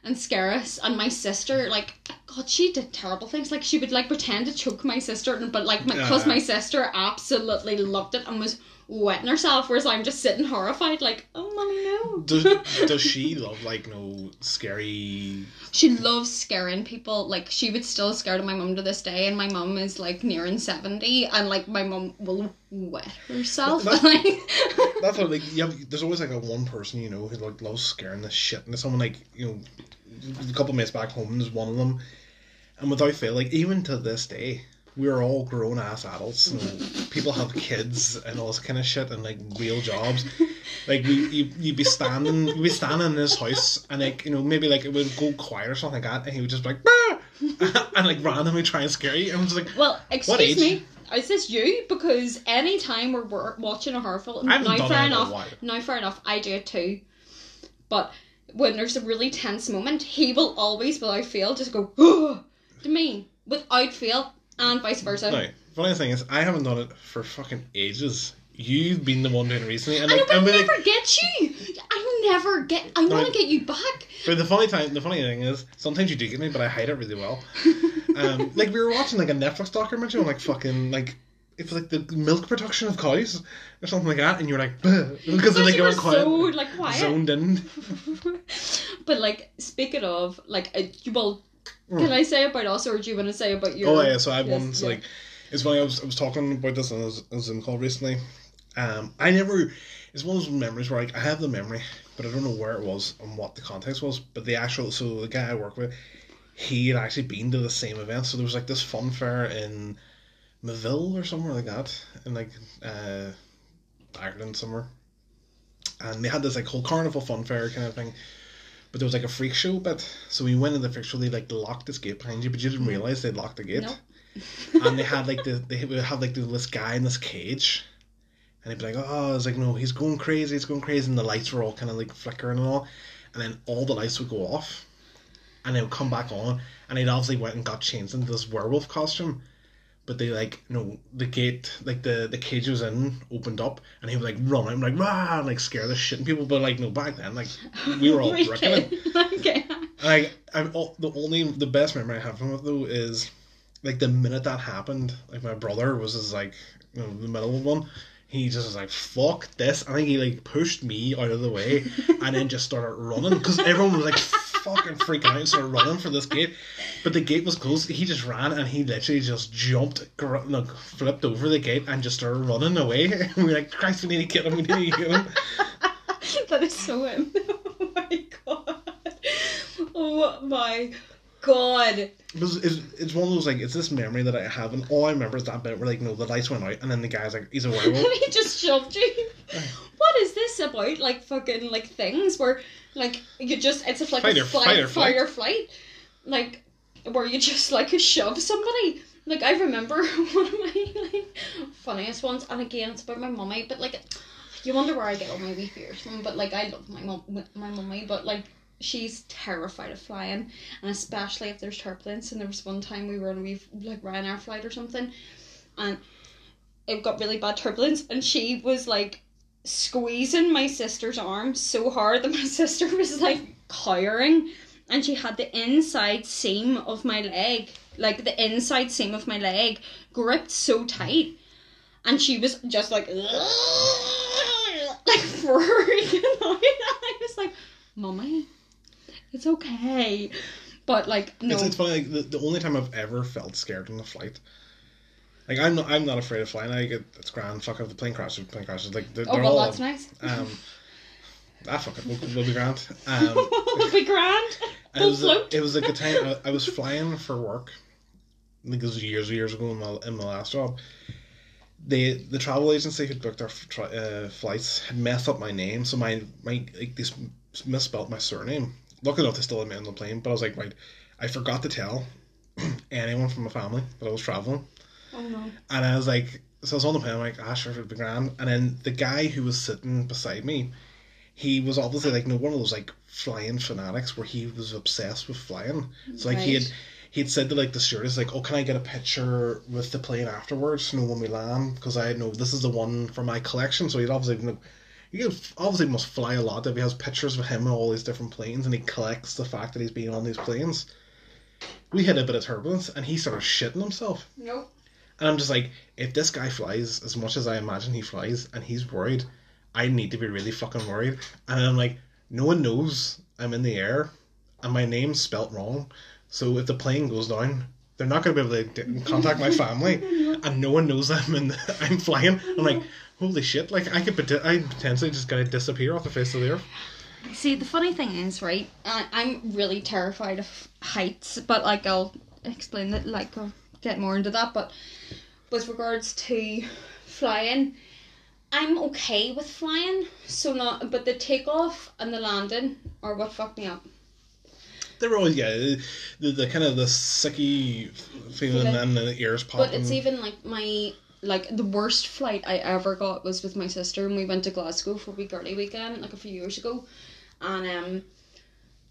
And scare us. And my sister, like, God, she did terrible things. Like, she would like pretend to choke my sister, and but like, because Yeah. my sister absolutely loved it and was wetting herself, whereas I'm just sitting horrified, like, oh, mommy, no. Does, does she love like no scary? She loves scaring people. Like, she would still scare my mum to this day, and my mum is like nearing seventy, and like my mum will wet herself. That- like, That's what like you have, there's always like a one person you know who like loves scaring the shit into someone like you know a couple of mates back home there's one of them and without fail like even to this day we're all grown ass adults and people have kids and all this kind of shit and like real jobs. Like we you you'd be standing you'd be standing in his house and like you know maybe like it would go quiet or something like that and he would just be like "Bah!" and like randomly try and scare you and I'm just like Well, excuse me. Is this you? Because anytime we're, we're watching a horror film, now fair that in a enough, now fair enough, I do it too. But when there's a really tense moment, he will always, without fail, just go to me without fail, and vice versa. no. Funny thing is I haven't done it for fucking ages. You've been the one doing it recently and I know, like but I never like get you. I never get. I want to get you back. But the funny time, the funny thing is, sometimes you do get me, but I hide it really well. Um, like we were watching like a Netflix documentary on like fucking like it was like the milk production of cows or something like that, and you're like because Because like you you're were quiet, so like quiet. zoned in. but like speaking of like, uh, will. Can I say about us, or do you want to say about your? Oh yeah, so I yes, once yeah. like it's funny. I was I was talking about this on a, a Zoom call recently. Um, I never. It's one of those memories where like I have the memory, but I don't know where it was and what the context was. But the actual so the guy I work with, he had actually been to the same event. So there was like this fun fair in Moville or somewhere like that, in like uh, Ireland somewhere. And they had this like whole carnival fun fair kind of thing. But there was like a freak show bit. So we went in the freak show, they like locked this gate behind you, but you didn't mm-hmm. realise they'd locked the gate. Nope. and they had like the they would have like this guy in this cage. And he'd be like, Oh, I was like, no, he's going crazy, he's going crazy and the lights were all kinda like flickering and all. And then all the lights would go off and they would come back on and he'd obviously went and got changed into this werewolf costume. But they like no the gate like the the cage was in opened up and he would like run out like rah and like scare the shit in people but like no back then like we were all Okay. bricking okay. Like I'm all, the only the best memory I have from it though is like the minute that happened, like my brother was just like you know the middle of one. He just was like fuck this. I think he like pushed me out of the way and then just started running because everyone was like fucking freaking out and started running for this gate. But the gate was closed. He just ran and he literally just jumped, gr- no, flipped over the gate and just started running away. And we were like, Christ, we need to get him. We need to get him. that is so him. Oh my god. Oh my god. It's, it's one of those like it's this memory that I have, and all I remember is that bit where like no, the lights went out, and then the guy's like he's a werewolf. he just shoved you. What is this about? Like fucking like things where like you just it's a, like Fight a or- flight, fight or fight flight. or flight, like where you just like shove somebody. Like I remember one of my like funniest ones, and again it's about my mummy, but like you wonder where I get all my wee fears from. But like I love my mum, my mummy, but like she's terrified of flying, and especially if there's turbulence. And there was one time we were on a wee like Ryanair flight or something, and it got really bad turbulence, and she was like squeezing my sister's arm so hard that my sister was like cowering, and she had the inside seam of my leg, like the inside seam of my leg, gripped so tight, and she was just like, like freaking out. I was like, "Mummy, it's okay," but like no. It's, it's funny. Like the, the only time I've ever felt scared on a flight. Like I'm not, I'm not afraid of flying. I get it's grand. Fuck if the plane crashes. Plane crashes. Like they're, oh they're well, all. that's nice. Um, ah fuck it. We'll, we'll be grand. Um, It'll be grand. it Full was float. it was like a time I, I was flying for work. I think it was years years ago in my in my last job. They the travel agency who booked our tri- uh, flights had messed up my name, so my my like they misspelled my surname. Lucky enough, they still had me on the plane, but I was like, right, I forgot to tell anyone from my family that I was traveling. Oh no. And I was like, so I was on the plane, I'm like, ah, sure, it'll be grand. And then the guy who was sitting beside me, he was obviously like, no, one of those like flying fanatics where he was obsessed with flying. So like he had, he had said to like the stewardess, like, oh, can I get a picture with the plane afterwards? You know, when we land, because I know this is the one for my collection. So he'd obviously, you know, he obviously must fly a lot if he has pictures of him on all these different planes and he collects the fact that he's been on these planes. We hit a bit of turbulence and he started shitting himself. Nope. And I'm just like, if this guy flies as much as I imagine he flies, and he's worried, I need to be really fucking worried. And I'm like, no one knows I'm in the air, and my name's spelt wrong. So if the plane goes down, they're not going to be able to contact my family, and no one knows I'm in. The, I'm flying. I'm like, holy shit! Like I could, pot- I potentially just gonna disappear off the face of the earth. See, the funny thing is, right? I, I'm really terrified of heights, but like I'll explain that. Like I'll get more into that. But with regards to flying, I'm okay with flying. So not, but the takeoff and the landing are what fucked me up. They were always yeah, the, the kind of the sicky feeling and the ears popping. But it's even like my like the worst flight I ever got was with my sister and we went to Glasgow for a wee girly weekend like a few years ago, and um.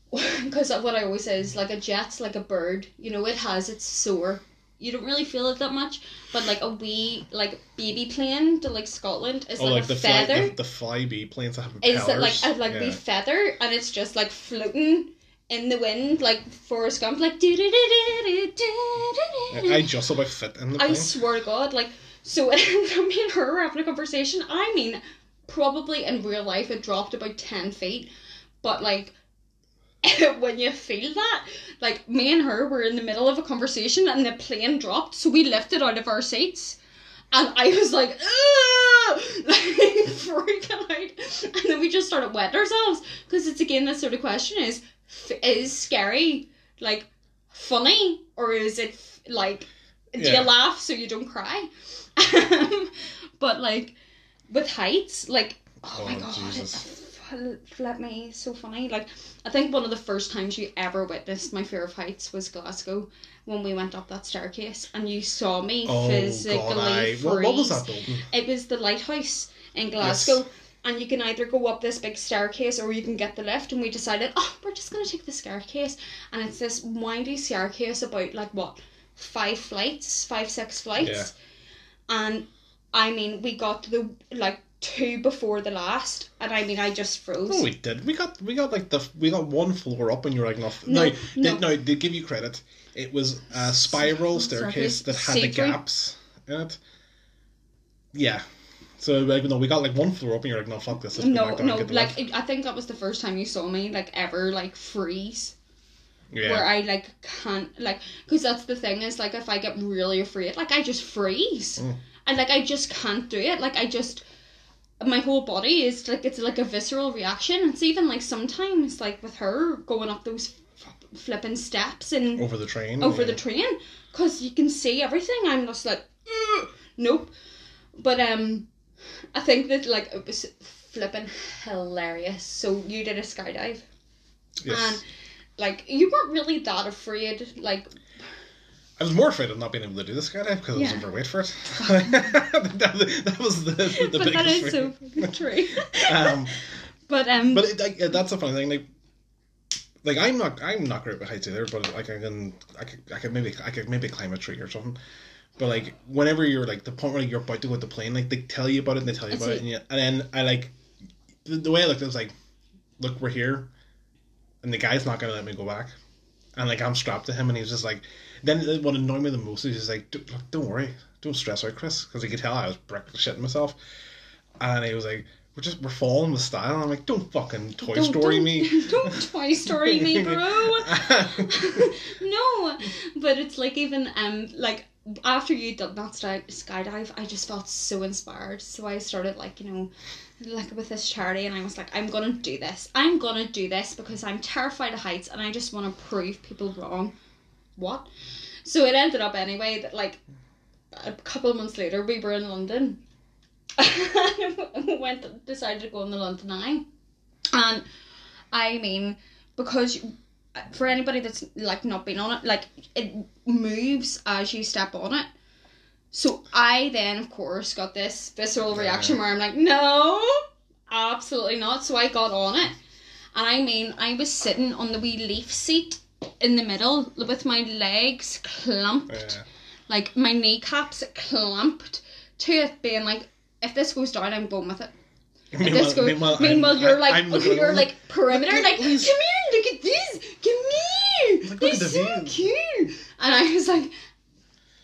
Because of what I always say is like a jet's like a bird, you know, it has its soar. You don't really feel it that much, but like a wee like baby plane to like Scotland is oh, like, like a the feather. fly, the, the flyby planes that have Is propellers. it like a like yeah. wee feather and it's just like floating in the wind like Forrest Gump like do do do do do do I just about fit in the I plane. swear to God, like, so me and her were having a conversation. I mean, probably in real life it dropped about 10 feet, but like, when you feel that, like, me and her were in the middle of a conversation and the plane dropped, so we lifted out of our seats. And I was like, like freaking out, and then we just started wet ourselves because it's again this sort of question is f- is scary like funny or is it f- like do Yeah. you laugh so you don't cry? Um, but like with heights, like oh, my Oh, god, Jesus. flip me so funny. Like I think one of the first times you ever witnessed my fear of heights was Glasgow when we went up that staircase and you saw me Oh physically god, freeze. what, what was that building? It was the lighthouse in Glasgow. And you can either go up this big staircase or you can get the lift. And we decided, oh, we're just going to take the staircase. And it's this windy staircase about like what? Five flights, five, six flights. Yeah. And I mean, we got to the like two before the last. And I mean, I just froze. No, we did. We got we got like the we got one floor up, and you're like, no, No, no, no. They, no. They give you credit. It was a spiral staircase that had the gaps in it. Yeah. So like, no, we got like one floor up, and you're like, no, fuck this. No, no, and get the like it, I think that was the first time you saw me like ever like freeze. yeah. where I like can't like because that's the thing is like if I get really afraid like I just freeze Mm. and like I just can't do it like I just my whole body is like it's like a visceral reaction it's even like sometimes like with her going up those f- flipping steps and over the train. over yeah. the train because you can see everything I'm just like "Ugh." nope but um I think that like it was flipping hilarious so you did a skydive Yes. and like you weren't really that afraid like I was more afraid of not being able to do the skydive because I was overweight for it. that, that was the, the but that biggest is so true um, but um but it, like, that's a funny thing. Like, like I'm not I'm not great with heights either. But like I can I could I could maybe I could maybe climb a tree or something. But like whenever you're like the point where you're about to go with the plane, like they tell you about it and they tell you That's about it, it. and, you, and then I like the, the way I looked, it was like, look, we're here, and the guy's not gonna let me go back, and like I'm strapped to him, and he's just like, then what annoyed me the most is he's like, "Don't- look, don't worry, don't stress out, Chris, because he could tell I was brick shitting myself, and he was like. We're just we're falling with style. And I'm like, don't fucking Toy don't- Story don't- me. don't Toy Story me bro no but it's like even um like after you did that sky- skydive I just felt so inspired so I started like you know like with this charity and I was like I'm gonna do this I'm gonna do this because I'm terrified of heights and I just want to prove people wrong what? So it ended up anyway that like a couple of months later we were in London. And went decided to go on the London Eye. And I mean because for anybody that's like not been on it like it moves as you step on it. So I then of course got this visceral reaction where I'm like no absolutely not. So I got on it. And I mean I was sitting on the wee leaf seat in the middle with my legs clumped. Yeah. like my kneecaps clamped to it being like if this goes down I'm going with it. If this goes, meanwhile, I'm- you're like I'm looking you're like perimeter Look like come here look at this come here. Look the so view." cute. And I was like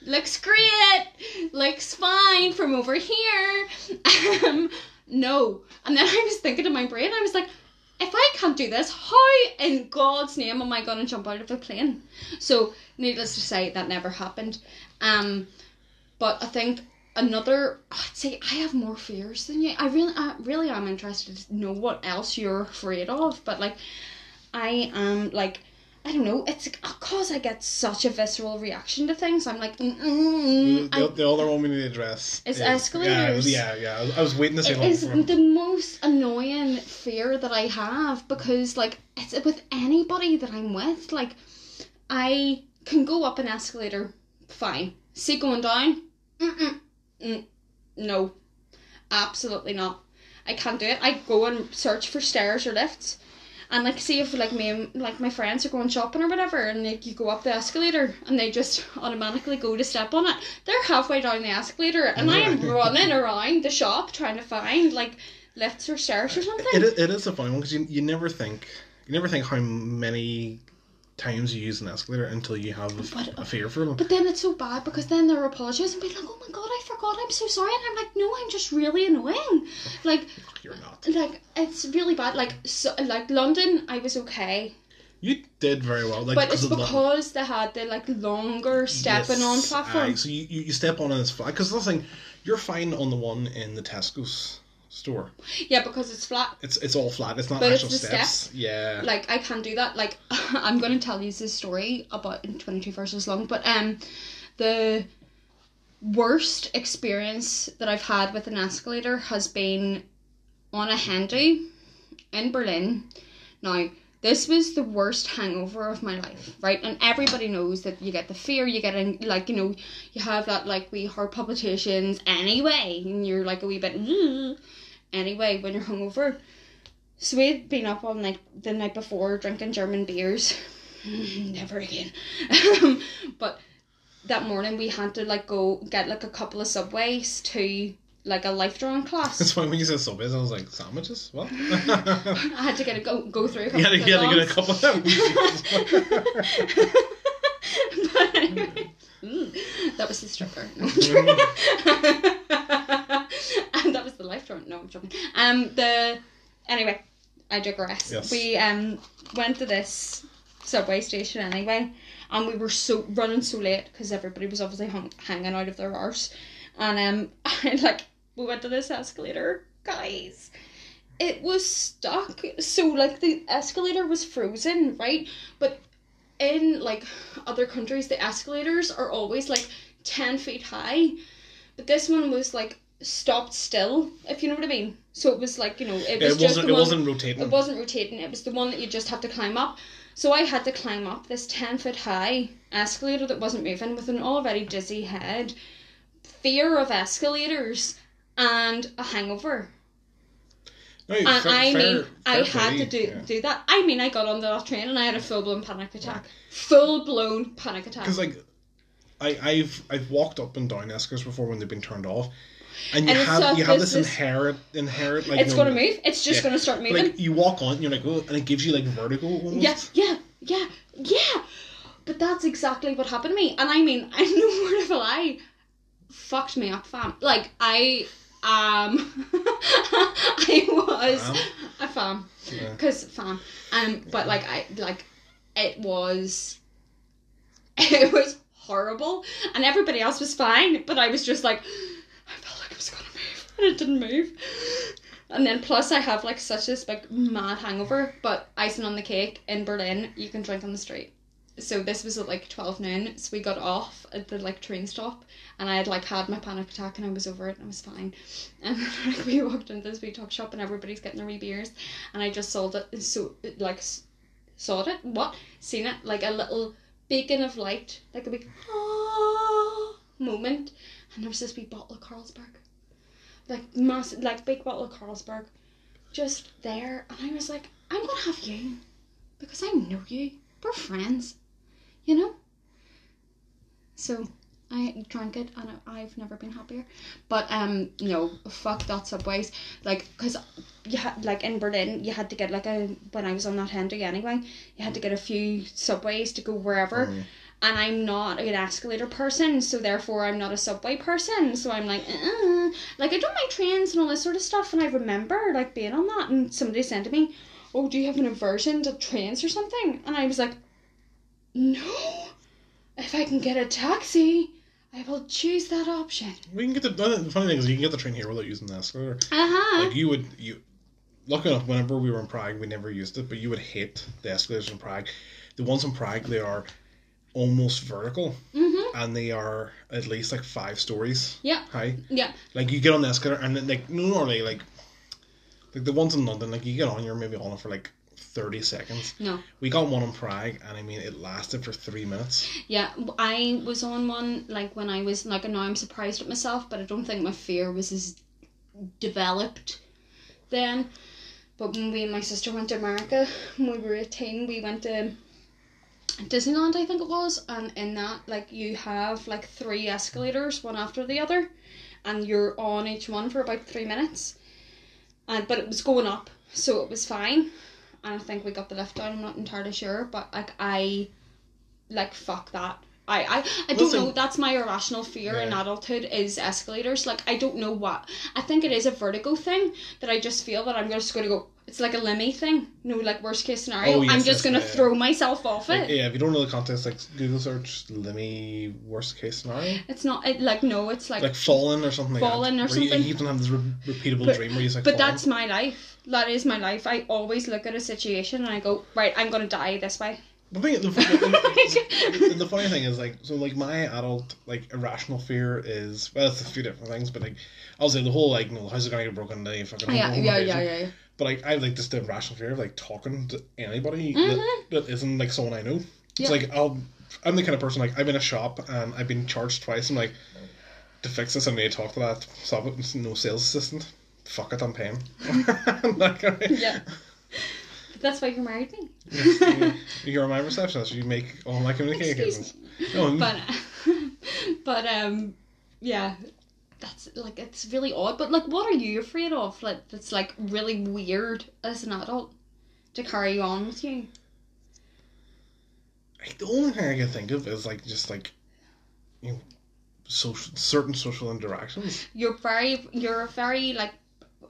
looks great looks fine from over here. Um no. And then I was thinking in my brain I was like if I can't do this how in God's name am I gonna jump out of a plane so needless to say that never happened um but I think another I'd say I have more fears than you. I really I really am interested to know what else you're afraid of. But like I am like I don't know. It's because I get such a visceral reaction to things. I'm like, mm, mm, the, I, the other one we need to address It's is- escalators. Yeah, yeah, yeah. I was, waiting to say it is from- the most annoying fear that I have because, like, it's with anybody that I'm with. Like, I can go up an escalator, fine. See going down, Mm-mm. Mm, no, absolutely not. I can't do it. I go and search for stairs or lifts. And like, see if like me and like my friends are going shopping or whatever, and like you go up the escalator, and they just automatically go to step on it. They're halfway down the escalator, and I am running around the shop trying to find like lifts or stairs or something. It, it is a funny one because you, you never think you never think how many times you use an escalator until you have a, But- a uh, fear for them. But then it's so bad because then they're apologising and be like, "Oh my god, I forgot. I'm so sorry." And I'm like, "No, I'm just really annoying." Like, You're not. like it's really bad. Like, so, like London, I was okay, You did very well. Like, but it's because they had the like longer stepping on Yes, platform. aye, so you, you, you step on and it's flat because the thing you're fine on the one in the Tesco's store. Yeah, because it's flat. It's it's all flat. It's not But it's actual the steps. Yeah. Like I can't do that. Like I'm gonna tell you this story about in 22 verses long, but um, the worst experience that I've had with an escalator has been on a handy in Berlin. Now this was the worst hangover of my life, right? And everybody knows that you get the fear, you get in, like you know, you have that like wee heart palpitations anyway, and you're like a wee bit "Ugh," anyway when you're hungover. So we'd been up all night the night before drinking German beers. Never again. but that morning we had to like go get like a couple of subways to like a life drawing class. That's why when you said subways, I was like sandwiches. What? I had to get a go go through a couple had to, you had to get a couple of them. But anyway, mm, that was the stripper. No. And that was the life drawing. No, I'm joking. Um, the anyway, I digress. Yes. We um went to this subway station anyway, and we were so running so late because everybody was obviously hung, hanging out of their arse, and um, I, like we went to this escalator, guys. It was stuck, so like the escalator was frozen, right? But in like other countries, the escalators are always like ten feet high, but this one was like stopped still, if you know what I mean. So it was like you know it Yeah, was it just wasn't. the It one, wasn't rotating. it wasn't rotating. It was the one that you just had to climb up. So I had to climb up this ten foot high escalator that wasn't moving with an already dizzy head, fear of escalators, and a hangover. No, And fair- I mean, fair- I fair had play, to do yeah. do that. I mean, I got on that train and I had a full blown panic attack. Full blown panic attack. Because like, I I've I've walked up and down escalators before when they've been turned off, and you And have you have this- this inherent inherent like it's you know, gonna move. It's just yeah. gonna start moving. Like you walk on, you're like oh, and it gives you like vertigo almost. yeah, yeah, yeah, yeah. But that's exactly what happened to me. And I mean, I no word of a lie, fucked me up, fam. Like I um I was Fam? a fam. Yeah. Because fam. Um but like I like it was it was horrible and everybody else was fine, but I was just like I felt like it was gonna move and it didn't move. And then plus I have like such this big mad hangover, but icing on the cake in Berlin, you can drink on the street. So this was at like twelve noon, so we got off at the like train stop and I had like had my panic attack and I was over it and I was fine. And like we walked into this wee talk shop and everybody's getting their wee beers and I just saw it so like saw it what seen it like a little beacon of light like a big ah moment and there was this wee bottle of Carlsberg like massive like big bottle of Carlsberg just there and I was like I'm gonna have you because I know you. We're friends you know? So I drank it and I've never been happier. But um no fuck that subways. Like because you had like in Berlin you had to get like a when I was on that Henry anyway you had to get a few subways to go wherever. Mm. And I'm not an escalator person so therefore I'm not a subway person. So I'm like uh, like I don't mind trains and all this sort of stuff and I remember like being on that and somebody said to me oh do you have an aversion to trains or something? And I was like no. If I can get a taxi I will choose that option. We can get the the funny thing is you can get the train here without using the escalator. uh-huh. Like you would you. Lucky enough, whenever we were in Prague, we never used it, but you would hate the escalators in Prague. The ones in Prague they are almost vertical, Mhm. and they are at least like five stories Yeah. high. Yeah. Like you get on the escalator, and then, like normally like like the ones in London, like you get on, you're maybe on it for like thirty seconds. No. We got one in Prague, and I mean it lasted for three minutes. Yeah, I was on one like when I was like, and now I'm surprised at myself, but I don't think my fear was as developed then. But when we and my sister went to America when we were eighteen, we went to Disneyland, I think it was, and in that like you have like three escalators, one after the other, and you're on each one for about three minutes. And but it was going up, so it was fine. And I think we got the lift down. I'm not entirely sure, but like I like fuck that. I I, I don't Listen- know. That's my irrational fear in Yeah. adulthood is escalators. Like I don't know what. I think it is a vertigo thing that I just feel that I'm just going to go. It's like a Limmy thing. No, like worst case scenario. Oh, yes, I'm yes, just going to yeah, yeah. throw myself off Like, it. yeah, if you don't know the context, like Google search Limmy worst case scenario, It's not it, like no. It's like. like fallen or something. Fallen like or that, where something. You, you don't have this re- repeatable But- dream where you like. but fallen. that's my life. That is my life. I always look at a situation and I go, right, I'm going to die this way. The thing, the, the, the, funny thing is like so like my adult like irrational fear is well it's a few different things but like obviously the whole like no how's it gonna get broken today fucking yeah, invasion. yeah. But like I have like just the irrational fear of like talking to anybody Mhm. that, that isn't like someone I know. It's Yeah. like I'll I'm the kind of person like I'm in a shop and I've been charged twice. I'm like to fix this I need to talk to that stop it it's no sales assistant. Fuck it I'm paying. That kind Yeah. That's why you married me. you're my receptionist. You make all my communications no, But, but um, yeah, that's like it's really odd. But like, what are you afraid of? Like, that's like really weird as an adult to carry on with you. Like, the only thing I can think of is like just like you know social certain social interactions. You're very, you're very like,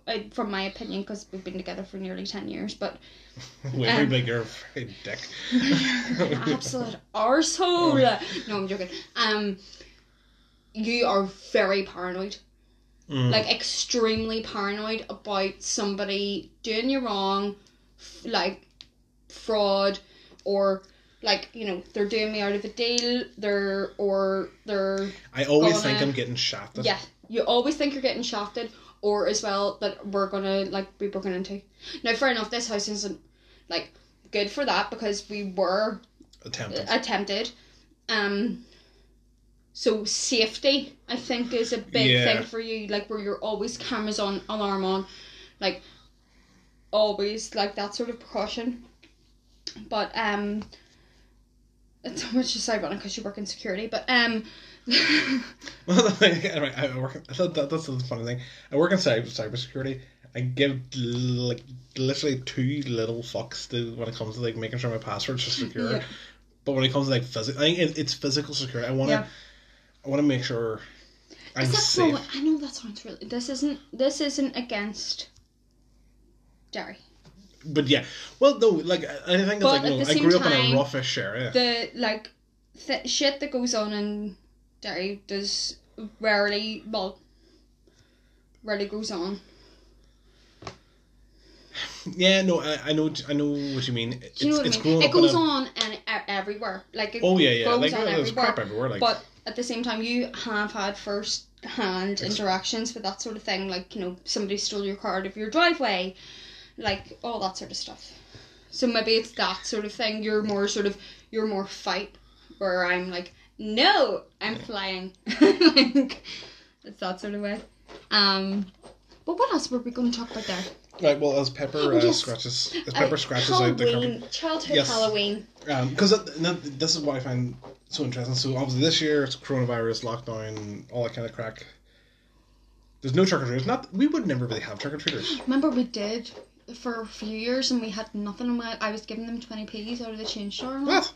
uh, from my opinion, because we've been together for nearly ten years, but Wait, Um, like you're a dick. absolute arsehole. No, I'm joking. Um, you are very paranoid. Mm. like extremely paranoid about somebody doing you wrong, f- like fraud, or like you know they're doing me out of a deal. They're or they're I always gonna- think I'm getting shafted. yeah. You always think you're getting shafted, or as well that we're gonna like be broken into. Now, fair enough. This house isn't like good for that because we were Attempted. attempted. Um, so safety, I think, is a big Yeah. thing for you. Like where you're always cameras on, alarm on, like always like that sort of precaution. But um, it's which is ironic because you work in security. But um, Well, anyway, I work. That, that's the funny thing. I work in cyber cybersecurity. I give like literally two little fucks to when it comes to like making sure my passwords are secure. Yeah. But when it comes to like physical, I think it, it's physical security. I want to. Yeah. I want to make sure I'm that safe. so? I know that sounds really. This isn't. This isn't against. Derry. But yeah, well, no, like I think it's like no, I grew up in a roughish area. the like th- shit that goes on in Derry does rarely well rarely goes on. Yeah, no, I, I know, I know what you mean. It's, you know what it's I mean? It goes on and everywhere. Like it Oh yeah, yeah, goes like on there's everywhere. crap everywhere. Like, But at the same time, you have had first hand interactions with that sort of thing. Like you know, somebody stole your car out of your driveway, like all that sort of stuff. So maybe it's that sort of thing. You're more sort of you're more fight, where I'm like, no, I'm flying. like it's that sort of way. Um, but what else were we going to talk about there? Right, well, as Pepper uh, yes. scratches, as Pepper Uh, scratches out the carpet. Halloween, childhood Yes. Halloween. because this is what I find so interesting. So obviously this year it's coronavirus, lockdown, all that kind of crack. There's no trick or treaters. Not we would never really have trick or treaters. Remember we did for a few years and we had nothing and I I was giving them 20 p's out of the change store. and. What?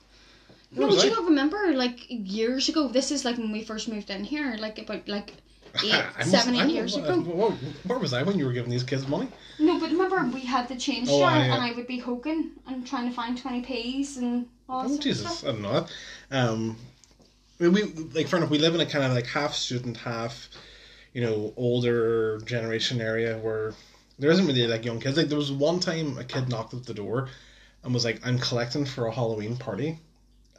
No, do you not remember? Like years ago. This is like when we first moved in here. Like about like eight, I seven, years uh, ago. Where, where was I when you were giving these kids money? No, but remember we had the change Oh, store aye, yeah. and I would be hoking and trying to find 20 p's and all Oh Jesus, stuff. I don't know that. Um, we, we like fair enough. We live in a kind of like half student, half you know older generation area where there isn't really like young kids. Like there was one time a kid knocked at the door, and was like, "I'm collecting for a Halloween party,"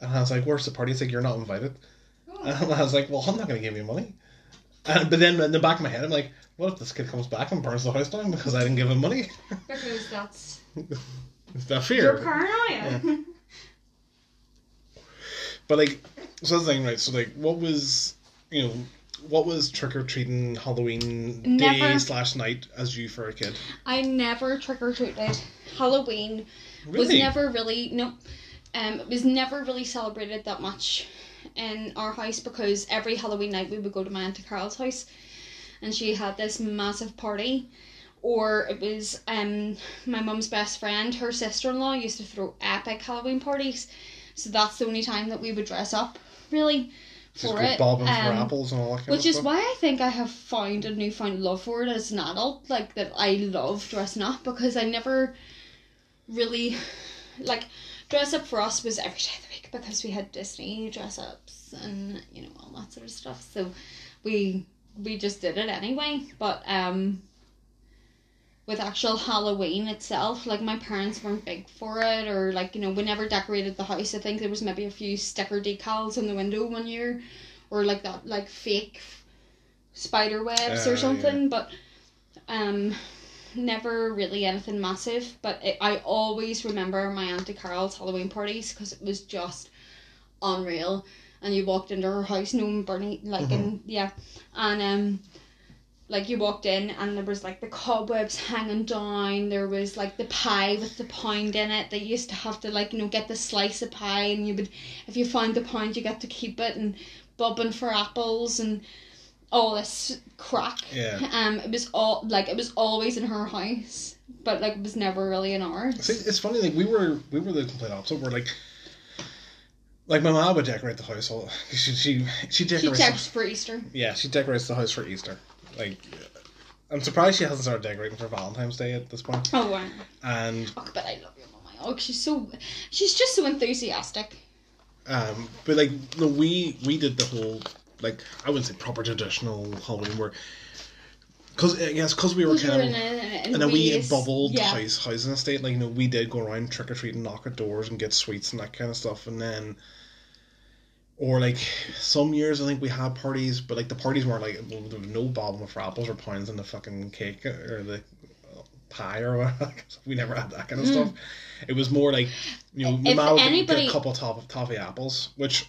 and I was like, "Where's the party?" He's like, "You're not invited," and I was like, "Well, I'm not gonna give you money." And, but then in the back of my head, I'm like, "What if this kid comes back and burns the house down because I didn't give him money?" Because that's that your fear? paranoia. But like, so that's the thing, right? So like, what was you know, what was trick or treating Halloween day slash night as you for a kid? I never trick or treated. Halloween really? was never really no, um, it was never really celebrated that much in our house because every Halloween night we would go to my auntie Carol's house, and she had this massive party. Or it was um my mum's best friend, her sister in law used to throw epic Halloween parties, so that's the only time that we would dress up, really, for it. bobbing for Um, apples and all that kind which is why I think I have found a newfound love for it as an adult. Like that, I love dressing up because I never really like dress up for us was every day week because we had Disney dress ups and you know all that sort of stuff. So we we just did it anyway. But um, with actual Halloween itself, like my parents weren't big for it, or like you know we never decorated the house. I think there was maybe a few sticker decals in the window one year, or like that like fake spider webs Ah, or yeah. something. But um, never really anything massive. But it, I always remember my auntie Carol's Halloween parties because it was just unreal. And you walked into her house, no Bernie, like and yeah, and um like you walked in and there was like the cobwebs hanging down there was like the pie with the pound in it they used to have to like you know get the slice of pie and you would if you found the pound you got to keep it and bobbing for apples and all this crack Yeah. um it was all like it was always in her house but like it was never really in ours See, it's funny. Like we were, we were the complete opposite. We're like, like my mom would decorate the house. All she she she she decorates. for easter yeah, she decorates the house for Easter. Like, I'm surprised she hasn't started decorating for Valentine's Day at this point. oh wow And oh, but i love your mama oh she's so she's just so enthusiastic um, but like no, we we did the whole like I wouldn't say proper traditional Halloween where. Cause uh, I guess cause we were kind of in a- in a and then we ways- bubbled yeah. house housing estate. Like you know, we did go around trick or treating, and knock at doors, and get sweets and that kind of stuff. And then, or like some years, I think we had parties, but like the parties weren't like well, there was no bobbing for apples or pounds in the fucking cake uh, or the uh, pie or whatever. we never had that kind of hmm. stuff. It was more like you know, my If mom would anybody- get a couple of toffee apples, which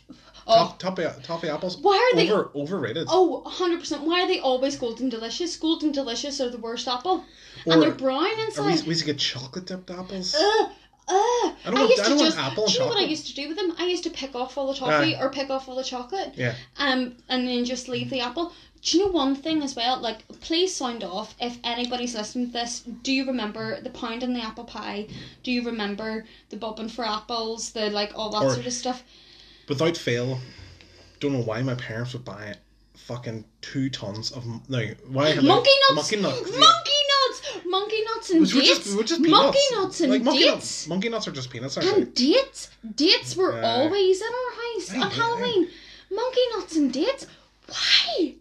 Oh. top, toffee toffee apples Why are they? over overrated. Oh, 100%. Why are they always golden delicious? Golden delicious are the worst apple. Or- and they're brown or we, we used to get chocolate dipped apples. Ugh. Ugh. I don't want- used I to just, apple do you know what I used to do with them? I used to pick off all the toffee or pick off all the chocolate. Yeah. Um, and then just leave the apple. Do you know one thing as well? Like, please sound off if anybody's listening to this. Do you remember the pound and the apple pie? Do you remember the bobbing for apples? The like all that Or- sort of stuff. Without fail, don't know why my parents would buy fucking two tons of no. Why Monkey they, nuts. Monkey nuts. Monkey nuts. Monkey nuts and Which were dates. just, were just monkey peanuts. nuts and like monkey dates. nuts. Monkey nuts are just peanuts, aren't And dates? Dates were Yeah. always in our house on hate it. Halloween. Monkey nuts and dates? Why?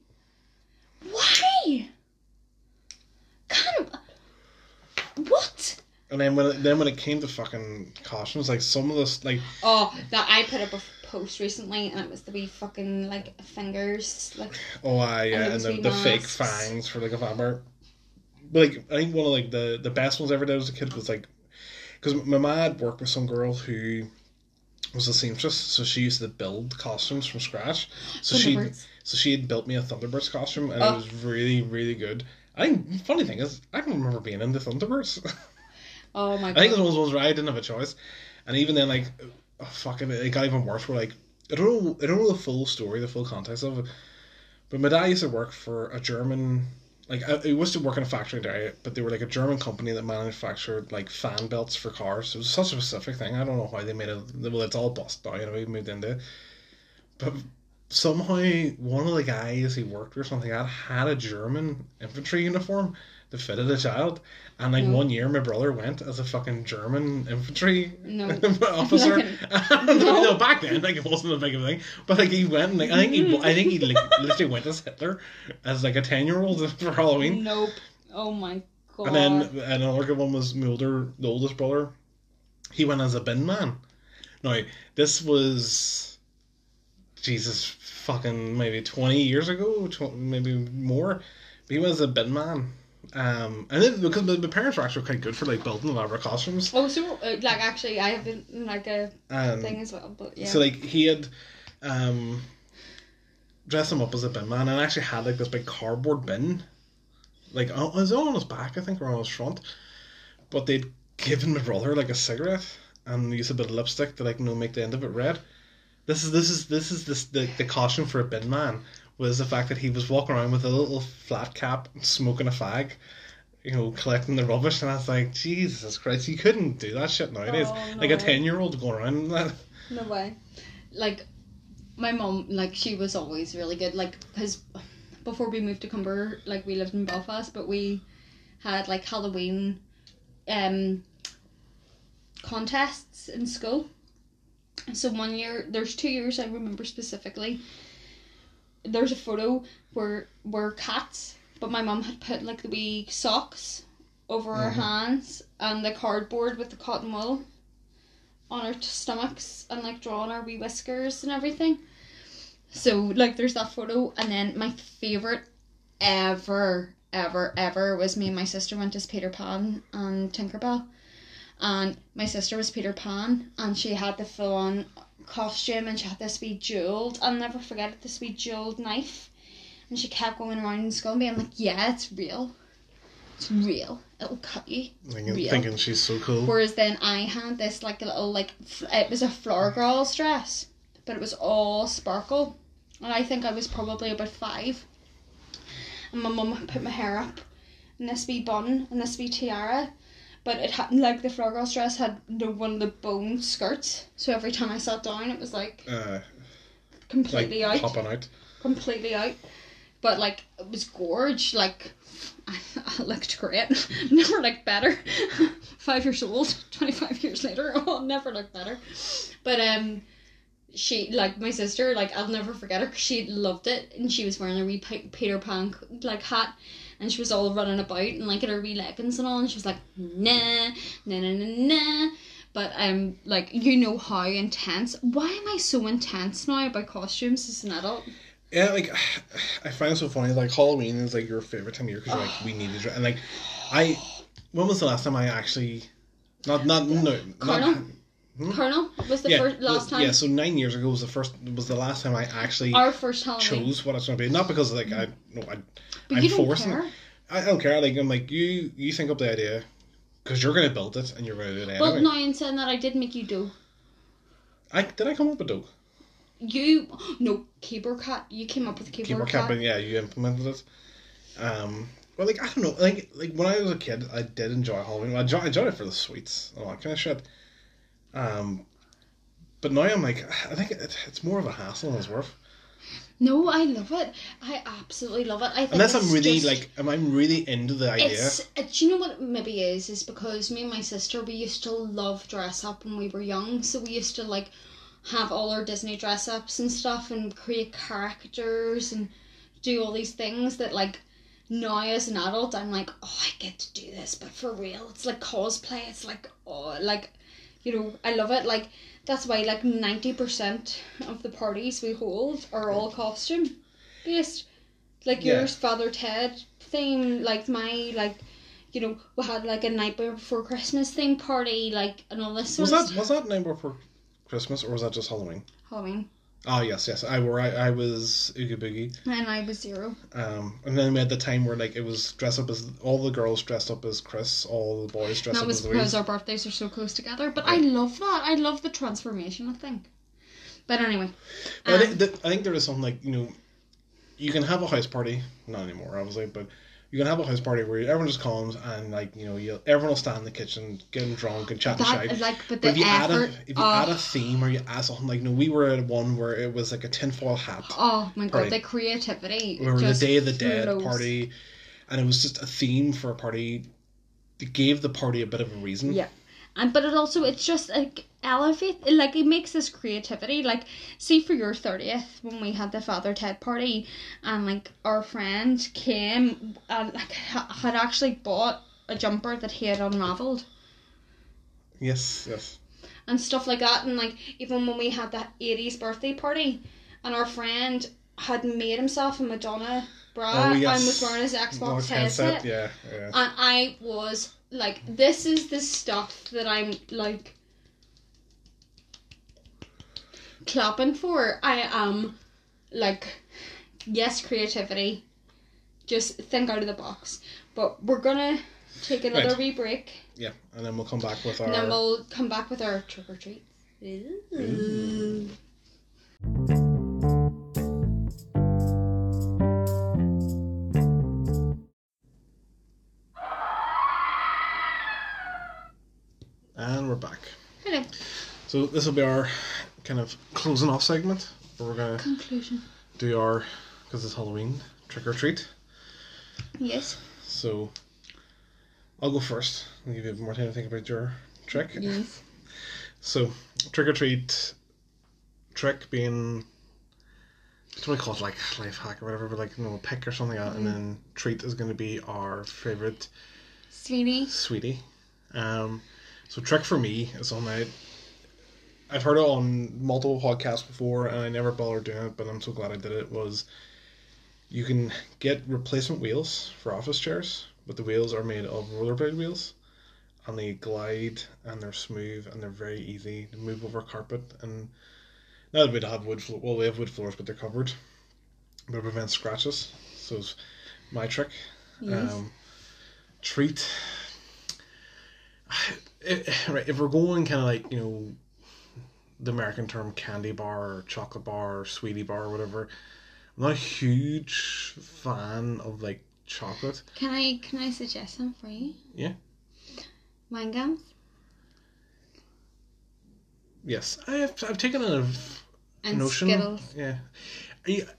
Why? Kind of. What? And then when it, then when it came to fucking costumes, like some of this, like Oh, that I put up a f- post recently, and it was the wee fucking like fingers, like oh I yeah, and those the, the fake fangs for like a vampire. Like I think one of like the the best ones I ever did as a kid was like, because my mom had worked with some girl who was a seamstress, so she used to build costumes from scratch. So she So she had built me a Thunderbirds costume, and Oh. it was really, really good. I think funny thing is, I don't remember being into Thunderbirds. Oh my I think it god. was one of those where I didn't have a choice, and even then, like, oh, fucking, it got even worse. Where like, I don't know, I don't know the full story, the full context of it, but my dad used to work for a German. Like uh, I, I used to work in a factory there, but they were like a German company that manufactured like fan belts for cars. It was such a specific thing. I don't know why they made it. Well, it's all bust now. You know, we moved into, it. but somehow one of the guys he worked with or something had had a German infantry uniform that of the child. And like No. one year, my brother went as a fucking German infantry No. officer. Like no. no. no, back then, like it wasn't a big thing. But like he went, like I think he, I think he like literally went as Hitler as like a ten year old for Halloween. Nope. Oh my god. And then another good one was my older, the oldest brother. he went as a bin man. Now this was Jesus fucking maybe twenty years ago, tw- maybe more. He was a bin man. Um, and it, because my, my parents were actually quite good for like building elaborate costumes. Oh, so uh, like actually, I have been like a And thing as well, but yeah. So like he had um dressed him up as a bin man and actually had like this big cardboard bin. Like on, it was on his back, I think, or on his front. But they'd given my brother like a cigarette and used a bit of lipstick to like you know make the end of it red. This is this is this is this the, the costume for a bin man was the fact that he was walking around with a little flat cap smoking a fag. You know, collecting the rubbish, and I was like, Jesus Christ, you couldn't do that shit nowadays. Oh, Like a ten year old going around that. No way. Like, my mom, like, she was always really good. Like, because before we moved to Cumber, like, we lived in Belfast, but we had, like, Halloween um, contests in school. So one year, there's two years I remember specifically. There's a photo where we're cats, but my mum had put, like, the wee socks over our Mhm. hands and the cardboard with the cotton wool on our t- stomachs and like drawing our wee whiskers and everything. So like there's that photo and then my favorite ever ever ever was me and my sister went as Peter Pan and Tinkerbell. And my sister was Peter Pan and she had the full on costume and she had this wee jeweled I'll never forget it, this wee jeweled knife. And she kept going around in school and being like, Yeah, it's real. It's real. It'll cut you. Thinking, Real. thinking she's so cool. Whereas then I had this like a little like it was a flower girl's dress, but it was all sparkle, and I think I was probably about five. And my mum put my hair up, in this wee bun and this wee tiara, but it had like the flower girl's dress had no one of the bone skirts, so every time I sat down it was like Uh, like completely out popping out. completely out. But like it was gorge. Like I looked great. never looked better. Five years old, twenty five years later, oh, never looked better. But um, she like my sister. Like I'll never forget her. 'cause she loved it, and she was wearing a wee Peter Pan like hat. And she was all running about and like in her wee leggings and all, and she was like, nah, nah, nah, nah, nah. But um, like you know how intense. Why am I so intense now about costumes as an adult? Yeah, like I find it so funny. Like Halloween is like your favorite time of year because like we need to dress. And like I, when was the last time I actually, not not no Colonel? not Hmm? Colonel was the yeah first last time. yeah. So nine years ago was the first was the last time I actually Our first Halloween. chose what it's going to be. Not because like I no I but I'm you don't forcing care. I don't care. Like I'm like you you think up the idea because you're going to build it and you're going to do it Well, anyway. no, in saying that, I did make you do. I did I come up with Doug? You no keyboard cat. You came up with keyboard, keyboard cat. cap, but yeah, you implemented it. Um, well, like I don't know, like like when I was a kid, I did enjoy Halloween. I enjoyed, I enjoyed it for the sweets and all that kind of shit. Um, but now I'm like, I think it, it's more of a hassle than it's worth. No, I love it. I absolutely love it. I think Unless I'm really just- like, am I really into the idea? It's, it, do you know what it maybe is? Is because me and my sister, we used to love dress up when we were young. So we used to like have all our Disney dress ups and stuff and create characters and do all these things that like now as an adult I'm like, oh I get to do this, but for real. It's like cosplay, it's like oh like you know, I love it. Like that's why like ninety percent of the parties we hold are all costume based. Like Yeah. yours, Father Ted theme, like my like you know, we had like a night before Christmas theme party, like and all this was that stuff. was that night before Christmas or was that just Halloween? Halloween. Oh yes, yes. I were I, I was Oogie Boogie. And I was zero. Um, and then we had the time where like it was dressed up as all the girls dressed up as Chris, all the boys dressed that up was as because our birthdays are so close together. But I love that. I love the transformation, I think. But anyway. But I um, think that, I think there is something like you know, you can have a house party, not anymore, obviously, but you can have a house party where everyone just comes and like you know, you everyone will stand in the kitchen, getting drunk and chatting that shit. like but But if you add a if you oh, add a theme or you add something like, know, we were at one where it was like a tinfoil hat, oh my party. god, the creativity. we were the Day of the Dead flows. party, and it was just a theme for a party. It gave the party a bit of a reason. Yeah. And but it also it's just like elevate like it makes this creativity like see for your 30th when we had the father ted party and like our friend came and like ha- had actually bought a jumper that he had unraveled Yes, yes. and stuff like that. And like even when we had that eighties birthday party, and our friend had made himself a Madonna bra Oh, yes. and was wearing his Xbox Xbox headset, Yeah, yeah. and I was like, "This is the stuff that I'm like." Clapping for i am like yes creativity just think out of the box but we're gonna take another Right. wee break Yeah, and then we'll come back with our. and then we'll come back with our trick or treat Ooh. And we're back. hello So this will be our kind of closing off segment where we're gonna conclusion do our because it's Halloween trick or treat. yes So I'll go first. I'll give you more time to think about your trick. yes So trick or treat trick being what do we call it like life hack or whatever, but like you know, pick or something like that, and then treat is gonna be our favourite sweetie sweetie. Um so trick for me is on I I've heard it on multiple podcasts before and I never bothered doing it, but I'm so glad I did it, was you can get replacement wheels for office chairs, but the wheels are made of rollerblade wheels and they glide and they're smooth and they're very easy to move over carpet and now that we have wood floor well we have wood floors but they're covered. But it prevents scratches so it's my trick. Yes. Um, treat if, right, if we're going kind of like you know the American term candy bar or chocolate bar or sweetie bar or whatever I'm not a huge fan of like chocolate can i can i suggest some for you Yeah. wine gums yes I've, I've taken a and notion skittles yeah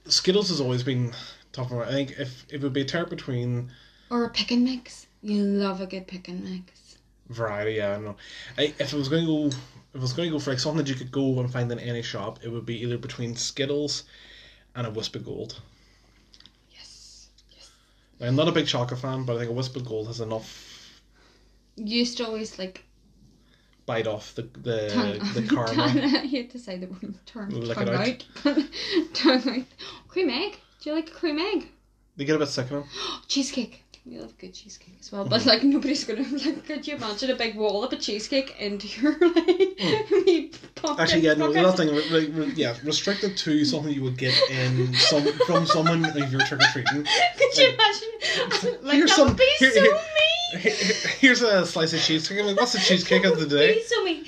Skittles has always been tough. I think if it would be a tear between or a pick and mix you love a good pick and mix variety. Yeah, I don't know. I, if I was going to go, if I was going to go for like something that you could go and find in any shop, it would be either between Skittles and a Wispa Gold. yes yes Now, I'm not a big chocolate fan, but I think a Wispa Gold has enough used to always like bite off the the, tongue, the caramel. I hate to say the word turn Lick tongue it out. tongue out. Cream egg. Do you like a cream egg? They get a bit sick of them. cheesecake. We love good cheesecake as well, Mm-hmm. but like nobody's gonna like. Could you imagine a big wall of a cheesecake into your like pocket? Mm. Actually, yeah, no, pocket? the other thing, re- re- yeah, restricted to something you would get in some from someone if you're trick or treating. Could you imagine? Like Here's that some- would be here- so here- mean. Here's a slice of cheesecake. I'm like, what's the cheesecake of the would be day? so mean.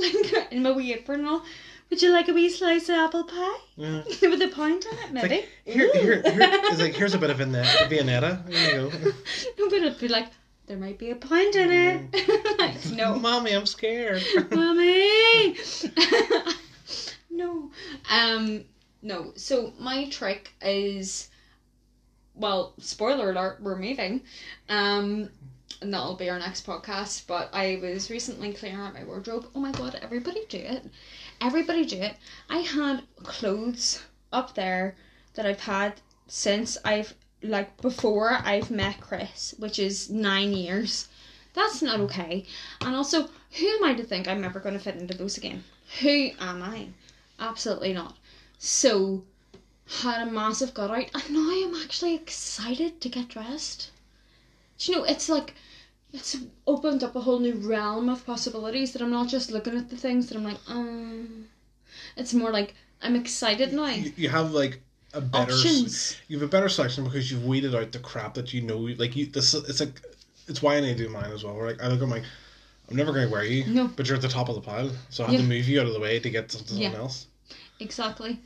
Like in my wee apron and all. Would you like a wee slice of apple pie Yeah. with a point on it? Maybe. like, here, here, here, it's like here's a bit of Viennetta. Viennetta. There you go. no, but it'd be like there might be a point in it. like, no, Mommy, I'm scared. Mommy! no. Um no. So my trick is well, spoiler alert, we're moving. Um and that'll be our next podcast. But I was recently clearing out my wardrobe. Oh my god, everybody do it. Everybody do it. I had clothes up there that I've had since I've like before I've met Chris, which is nine years. That's not okay. And also, who am I to think I'm ever going to fit into those again? Who am I? Absolutely not. So, had a massive gut out, and now I'm actually excited to get dressed. Do you know, it's like, it's opened up a whole new realm of possibilities that I'm not just looking at the things that I'm like, um. It's more like, I'm excited now. You, you have like a better. Options. You have a better selection because you've weeded out the crap that you know. Like you, this it's like it's why I need to do mine as well. Where like I look at my, I'm never going to wear you. No. But you're at the top of the pile, so I have to move you out of the way to get to someone Yeah. else. Exactly.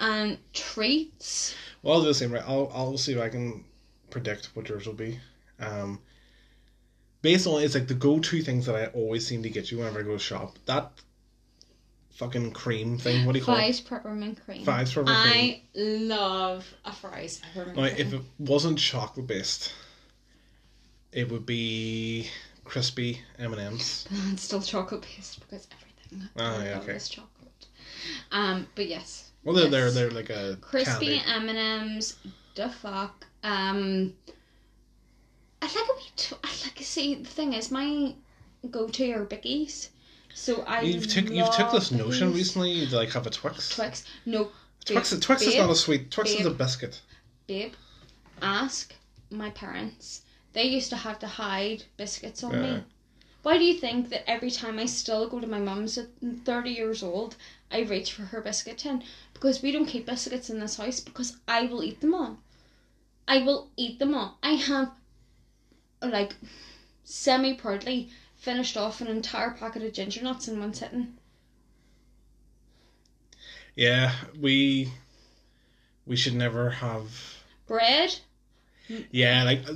And treats. Well, I'll do the same. Right, I'll I'll see if I can predict what yours will be. Um, based on it's like the go-to things that I always seem to get you whenever I go to shop. That fucking cream thing. What do you call it? Fry's peppermint cream. it? Fry's peppermint cream. I love a Fry's peppermint Now, cream. if it wasn't chocolate based, it would be crispy M and M's. But it's still chocolate based because everything I yeah, okay. is chocolate. Um, but yes, Well, they're they're, they're like a crispy. M and M's. The fuck. Um, I like a wee. T- I like see the thing is my go to are bickies. So I You've took you've took this notion recently to like have a Twix. Twix. No, Twix, babe, Twix is babe, not a sweet. Twix is a biscuit. babe. Ask my parents. They used to have to hide biscuits on Yeah. me. Why do you think that every time I still go to my mum's at 30 years old, I reach for her biscuit tin? Because we don't keep biscuits in this house because I will eat them all. I will eat them all. I have, like, semi proudly finished off an entire packet of ginger nuts in one sitting. Yeah, we we should never have. Bread? Yeah, like uh,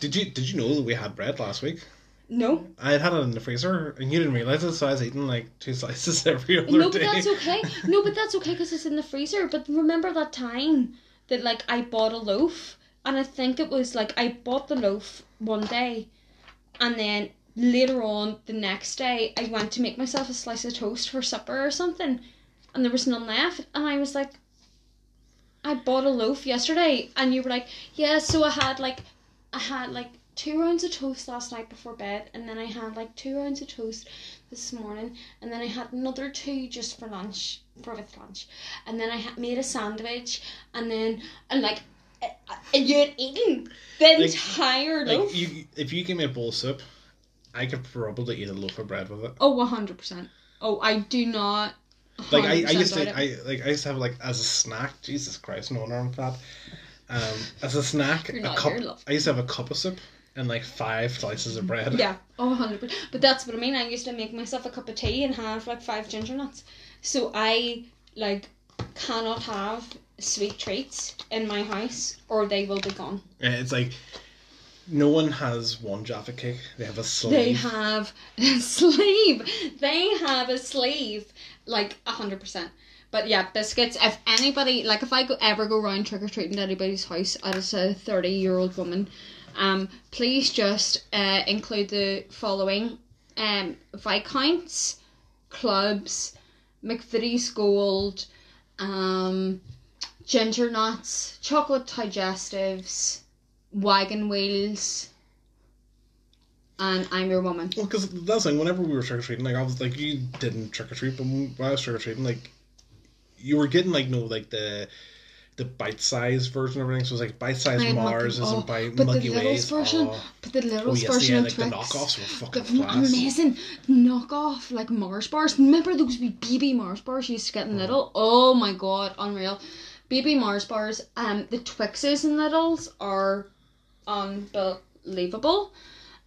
did you did you know that we had bread last week? No. I had had it in the freezer, and you didn't realize it, so I was eating like two slices every other No, but day. that's okay. No, but that's okay because it's in the freezer. But remember that time that like I bought a loaf, and I think it was like I bought the loaf one day, and then later on the next day I went to make myself a slice of toast for supper or something, and there was none left, and I was like, I bought a loaf yesterday, and you were like, yeah. So I had like, I had like two rounds of toast last night before bed, and then I had like two rounds of toast this morning, and then I had another two just for lunch, for with lunch, and then I made a sandwich, and then and like, uh, uh, and you had eaten the Like- entire loaf. Like you, if you give me a bowl of soup, I could probably eat a loaf of bread with it. Oh, one hundred percent. Oh, I do not. Like I, I used to, it. I like I used to have like as a snack. Jesus Christ, no wonder I'm fat. Um, as a snack, a cup. I used to have a cup of soup and like five slices of bread. Yeah, oh, 100%. But that's what I mean. I used to make myself a cup of tea and have like five ginger nuts. So I like cannot have sweet treats in my house or they will be gone. It's like no one has one Jaffa cake. They have a sleeve. They have a sleeve. They have a sleeve, like a hundred percent. But yeah, biscuits. If anybody like, if I go ever go around trick or treating to anybody's house as a thirty year old woman, um, please just uh, include the following: um, viscounts, clubs, McVitie's Gold, um, ginger nuts, chocolate digestives, wagon wheels, and I'm your woman. Well, because that's like whenever we were trick or treating, like I was like you didn't trick or treat, but when I was trick or treating, like you were getting like no like the the bite size version of everything. So it was like bite size Mars and oh, bite but Milky the Ways. version, Oh, but the oh Lidl's yes, version yeah, like the knockoffs were fucking the class. amazing knockoff like Mars bars. Remember those wee BB Mars bars you used to get in mm. Lidl? Oh my god, unreal. BB Mars bars. Um, the Twixes and Lidl's are unbelievable.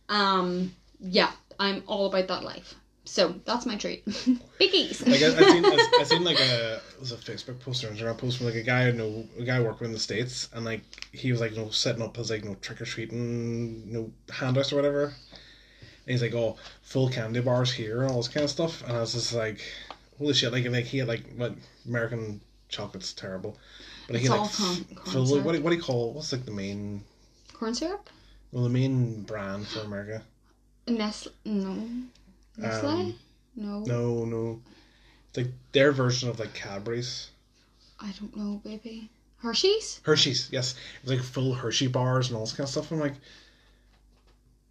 Um, yeah, I'm all about that life. So that's my treat. Biggies. Like I, I seen, I, I seen like a was a Facebook post or Instagram post from like a guy I know, a guy working in the states, and like he was like you know setting up his like you know trick or treating you know handouts or whatever. And he's like, oh, full candy bars here and all this kind of stuff, and I was just like, holy shit! Like like he had like what American chocolate's terrible, but like, It's had all like corn- corn full, syrup. what do, what do you call what's like the main Corn syrup. well the main brand for America? Nestle. No. Nestle. Um, no. No, no, it's like their version of like Cadbury's. I don't know, baby. Hershey's. Hershey's, yes. It's like full Hershey bars and all this kind of stuff. I'm like,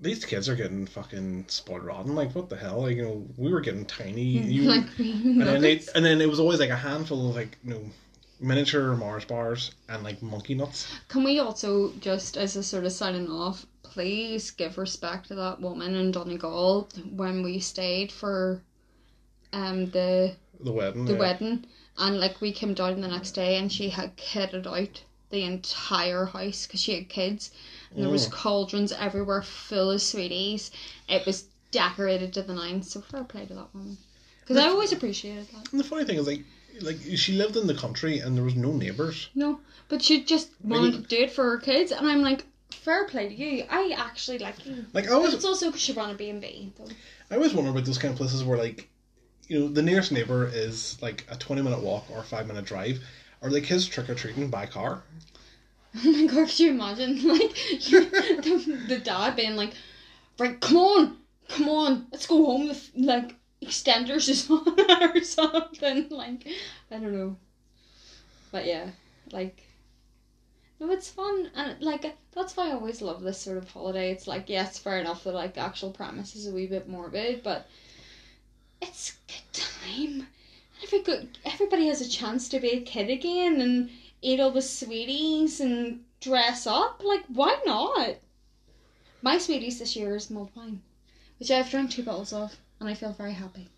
these kids are getting fucking spoiled rotten. Like, what the hell? Like, you know, we were getting tiny. You, like and then they, and then it was always like a handful of like, you know, miniature Mars bars and like monkey nuts. Can we also just, as a sort of signing off, please give respect to that woman in Donegal when we stayed for um the The wedding. the yeah. wedding, and like we came down the next day and she had kitted out the entire house because she had kids, and there was Oh. cauldrons everywhere full of sweeties. It was decorated to the nines. So fair play to that woman, because I always appreciated that. And the funny thing is, like, like she lived in the country and there was no neighbors. No, but she just wanted Like- to do it for her kids, and I'm like, fair play to you. I actually like you. Like, I But was, it's also because she ran a B and B. though. I always wonder about those kind of places where like, you know, the nearest neighbor is like a twenty minute walk or a five minute drive. Are the kids trick or treating by car? Oh my god, could you imagine like the, the dad being like, right, come on, come on, let's go home. The f- like extenders is on or something. Like I don't know, but yeah, like. No, it's fun, and like that's why I always love this sort of holiday. It's like yes, fair enough that like the actual premise is a wee bit morbid, but it's good time. Every good, everybody has a chance to be a kid again and eat all the sweeties and dress up. Like, why not? My sweeties this year is mulled wine, which I've drank two bottles of, and I feel very happy.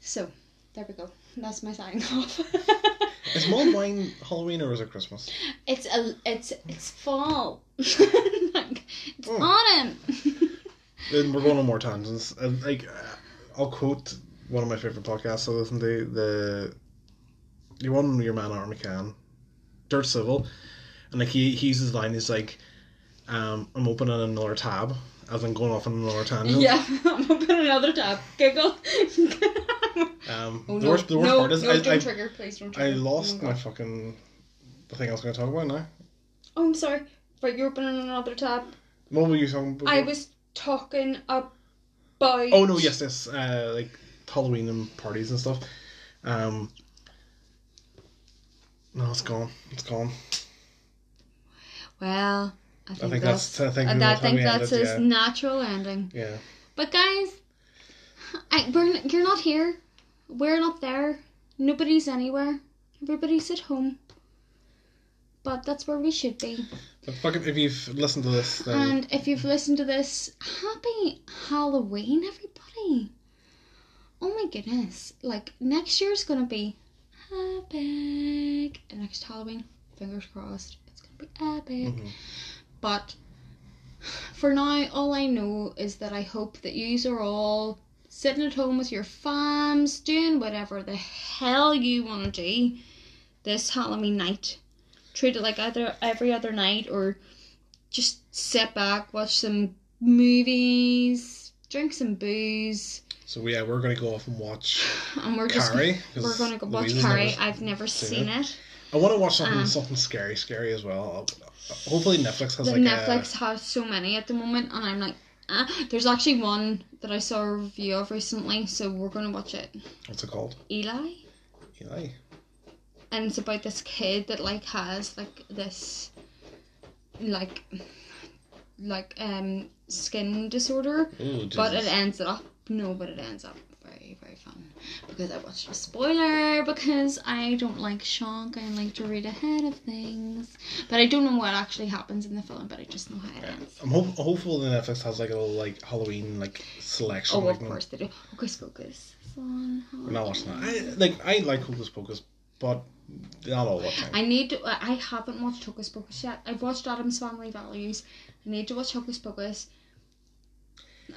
So, there we go. That's my sign off. Is mulled wine Halloween or is it Christmas? it's a, it's it's fall. like, it's Oh. autumn. Then we're going on more tangents. And like, uh, I'll quote one of my favorite podcasts I listen to the You with your man Art McCann, Dirt Civil, and like he he uses the line. He's like, um, "I'm opening another tab." As in going off on another tangent. yeah, I'm opening another tab. Giggle. Um, Oh, the no. worst, the worst no, part is no, I, don't I, trigger, please don't trigger. I lost Oh my my fucking the thing I was going to talk about now. Oh, I'm sorry. Right, you're opening another tab. What were you talking about? I was talking about. Oh no, yes, yes, uh, like Halloween and parties and stuff. Um, no, it's gone. It's gone. Well, I think, think that's. that's- I think I that- think that's it, his yeah. natural ending. Yeah. But guys, I, we're, you're not here. We're not there. Nobody's anywhere. Everybody's at home. But that's where we should be. But if you've listened to this, then And if you've listened to this, happy Halloween, everybody. Oh my goodness. Like, next year's gonna be epic. Next Halloween, fingers crossed, it's gonna be epic. Mhm. But for now, all I know is that I hope that yous are all sitting at home with your fams, doing whatever the hell you want to do this Halloween night. Treat it like either every other night or just sit back, watch some movies, drink some booze, so yeah, we're gonna go off and watch and we're just we're gonna go watch Carrie. I've never seen seen it. I want to watch something Um, something scary, scary as well. Hopefully Netflix has like Netflix has so many at the moment, and I'm like, ah. there's actually one that I saw a review of recently, so we're gonna watch it. what's it called? Eli, Eli. and it's about this kid that like has like this, like, like um skin disorder, Ooh, but it ends up no, but it ends up very very fun because I watched a spoiler because I don't like shock. I like to read ahead of things, but I don't know what actually happens in the film. But I just know how it ends. I'm hope, hopeful the Netflix has like a little like Halloween like selection. Oh, like, of course they do. Hocus Pocus. Fun. We're not watching that. I like I like Hocus Pocus, but not all the time. I need to. I haven't watched Hocus Pocus yet. I've watched Addams Family Values. I need to watch Hocus Pocus.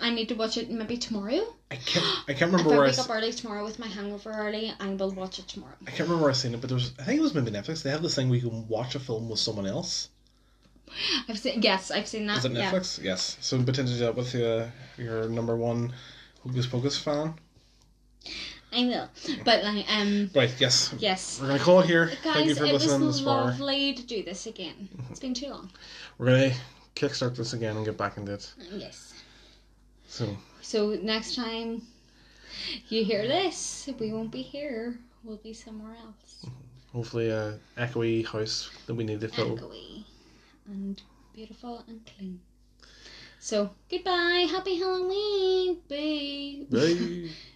I need to watch it maybe tomorrow. I can't I can't remember I where I, wake s- up early tomorrow with my hangover early, I will watch it tomorrow. I can't remember where I seen it, but there was I think it was maybe Netflix. They have this thing where you can watch a film with someone else. I've seen. Yes, I've seen that. Is it yeah. Netflix? Yes. So potentially that with uh, your number one Hocus Pocus fan. I will. But like, um, Right. Yes. yes. We're gonna call it here. Guys, Thank you for it listening was this far. lovely to do this again. It's been too long. We're gonna kickstart this again and get back into it. Yes. So So next time you hear this, we won't be here. We'll be somewhere else. hopefully a echoey house that we need to fill. Echoey and beautiful and clean. So goodbye. Happy Halloween. Bye. Bye.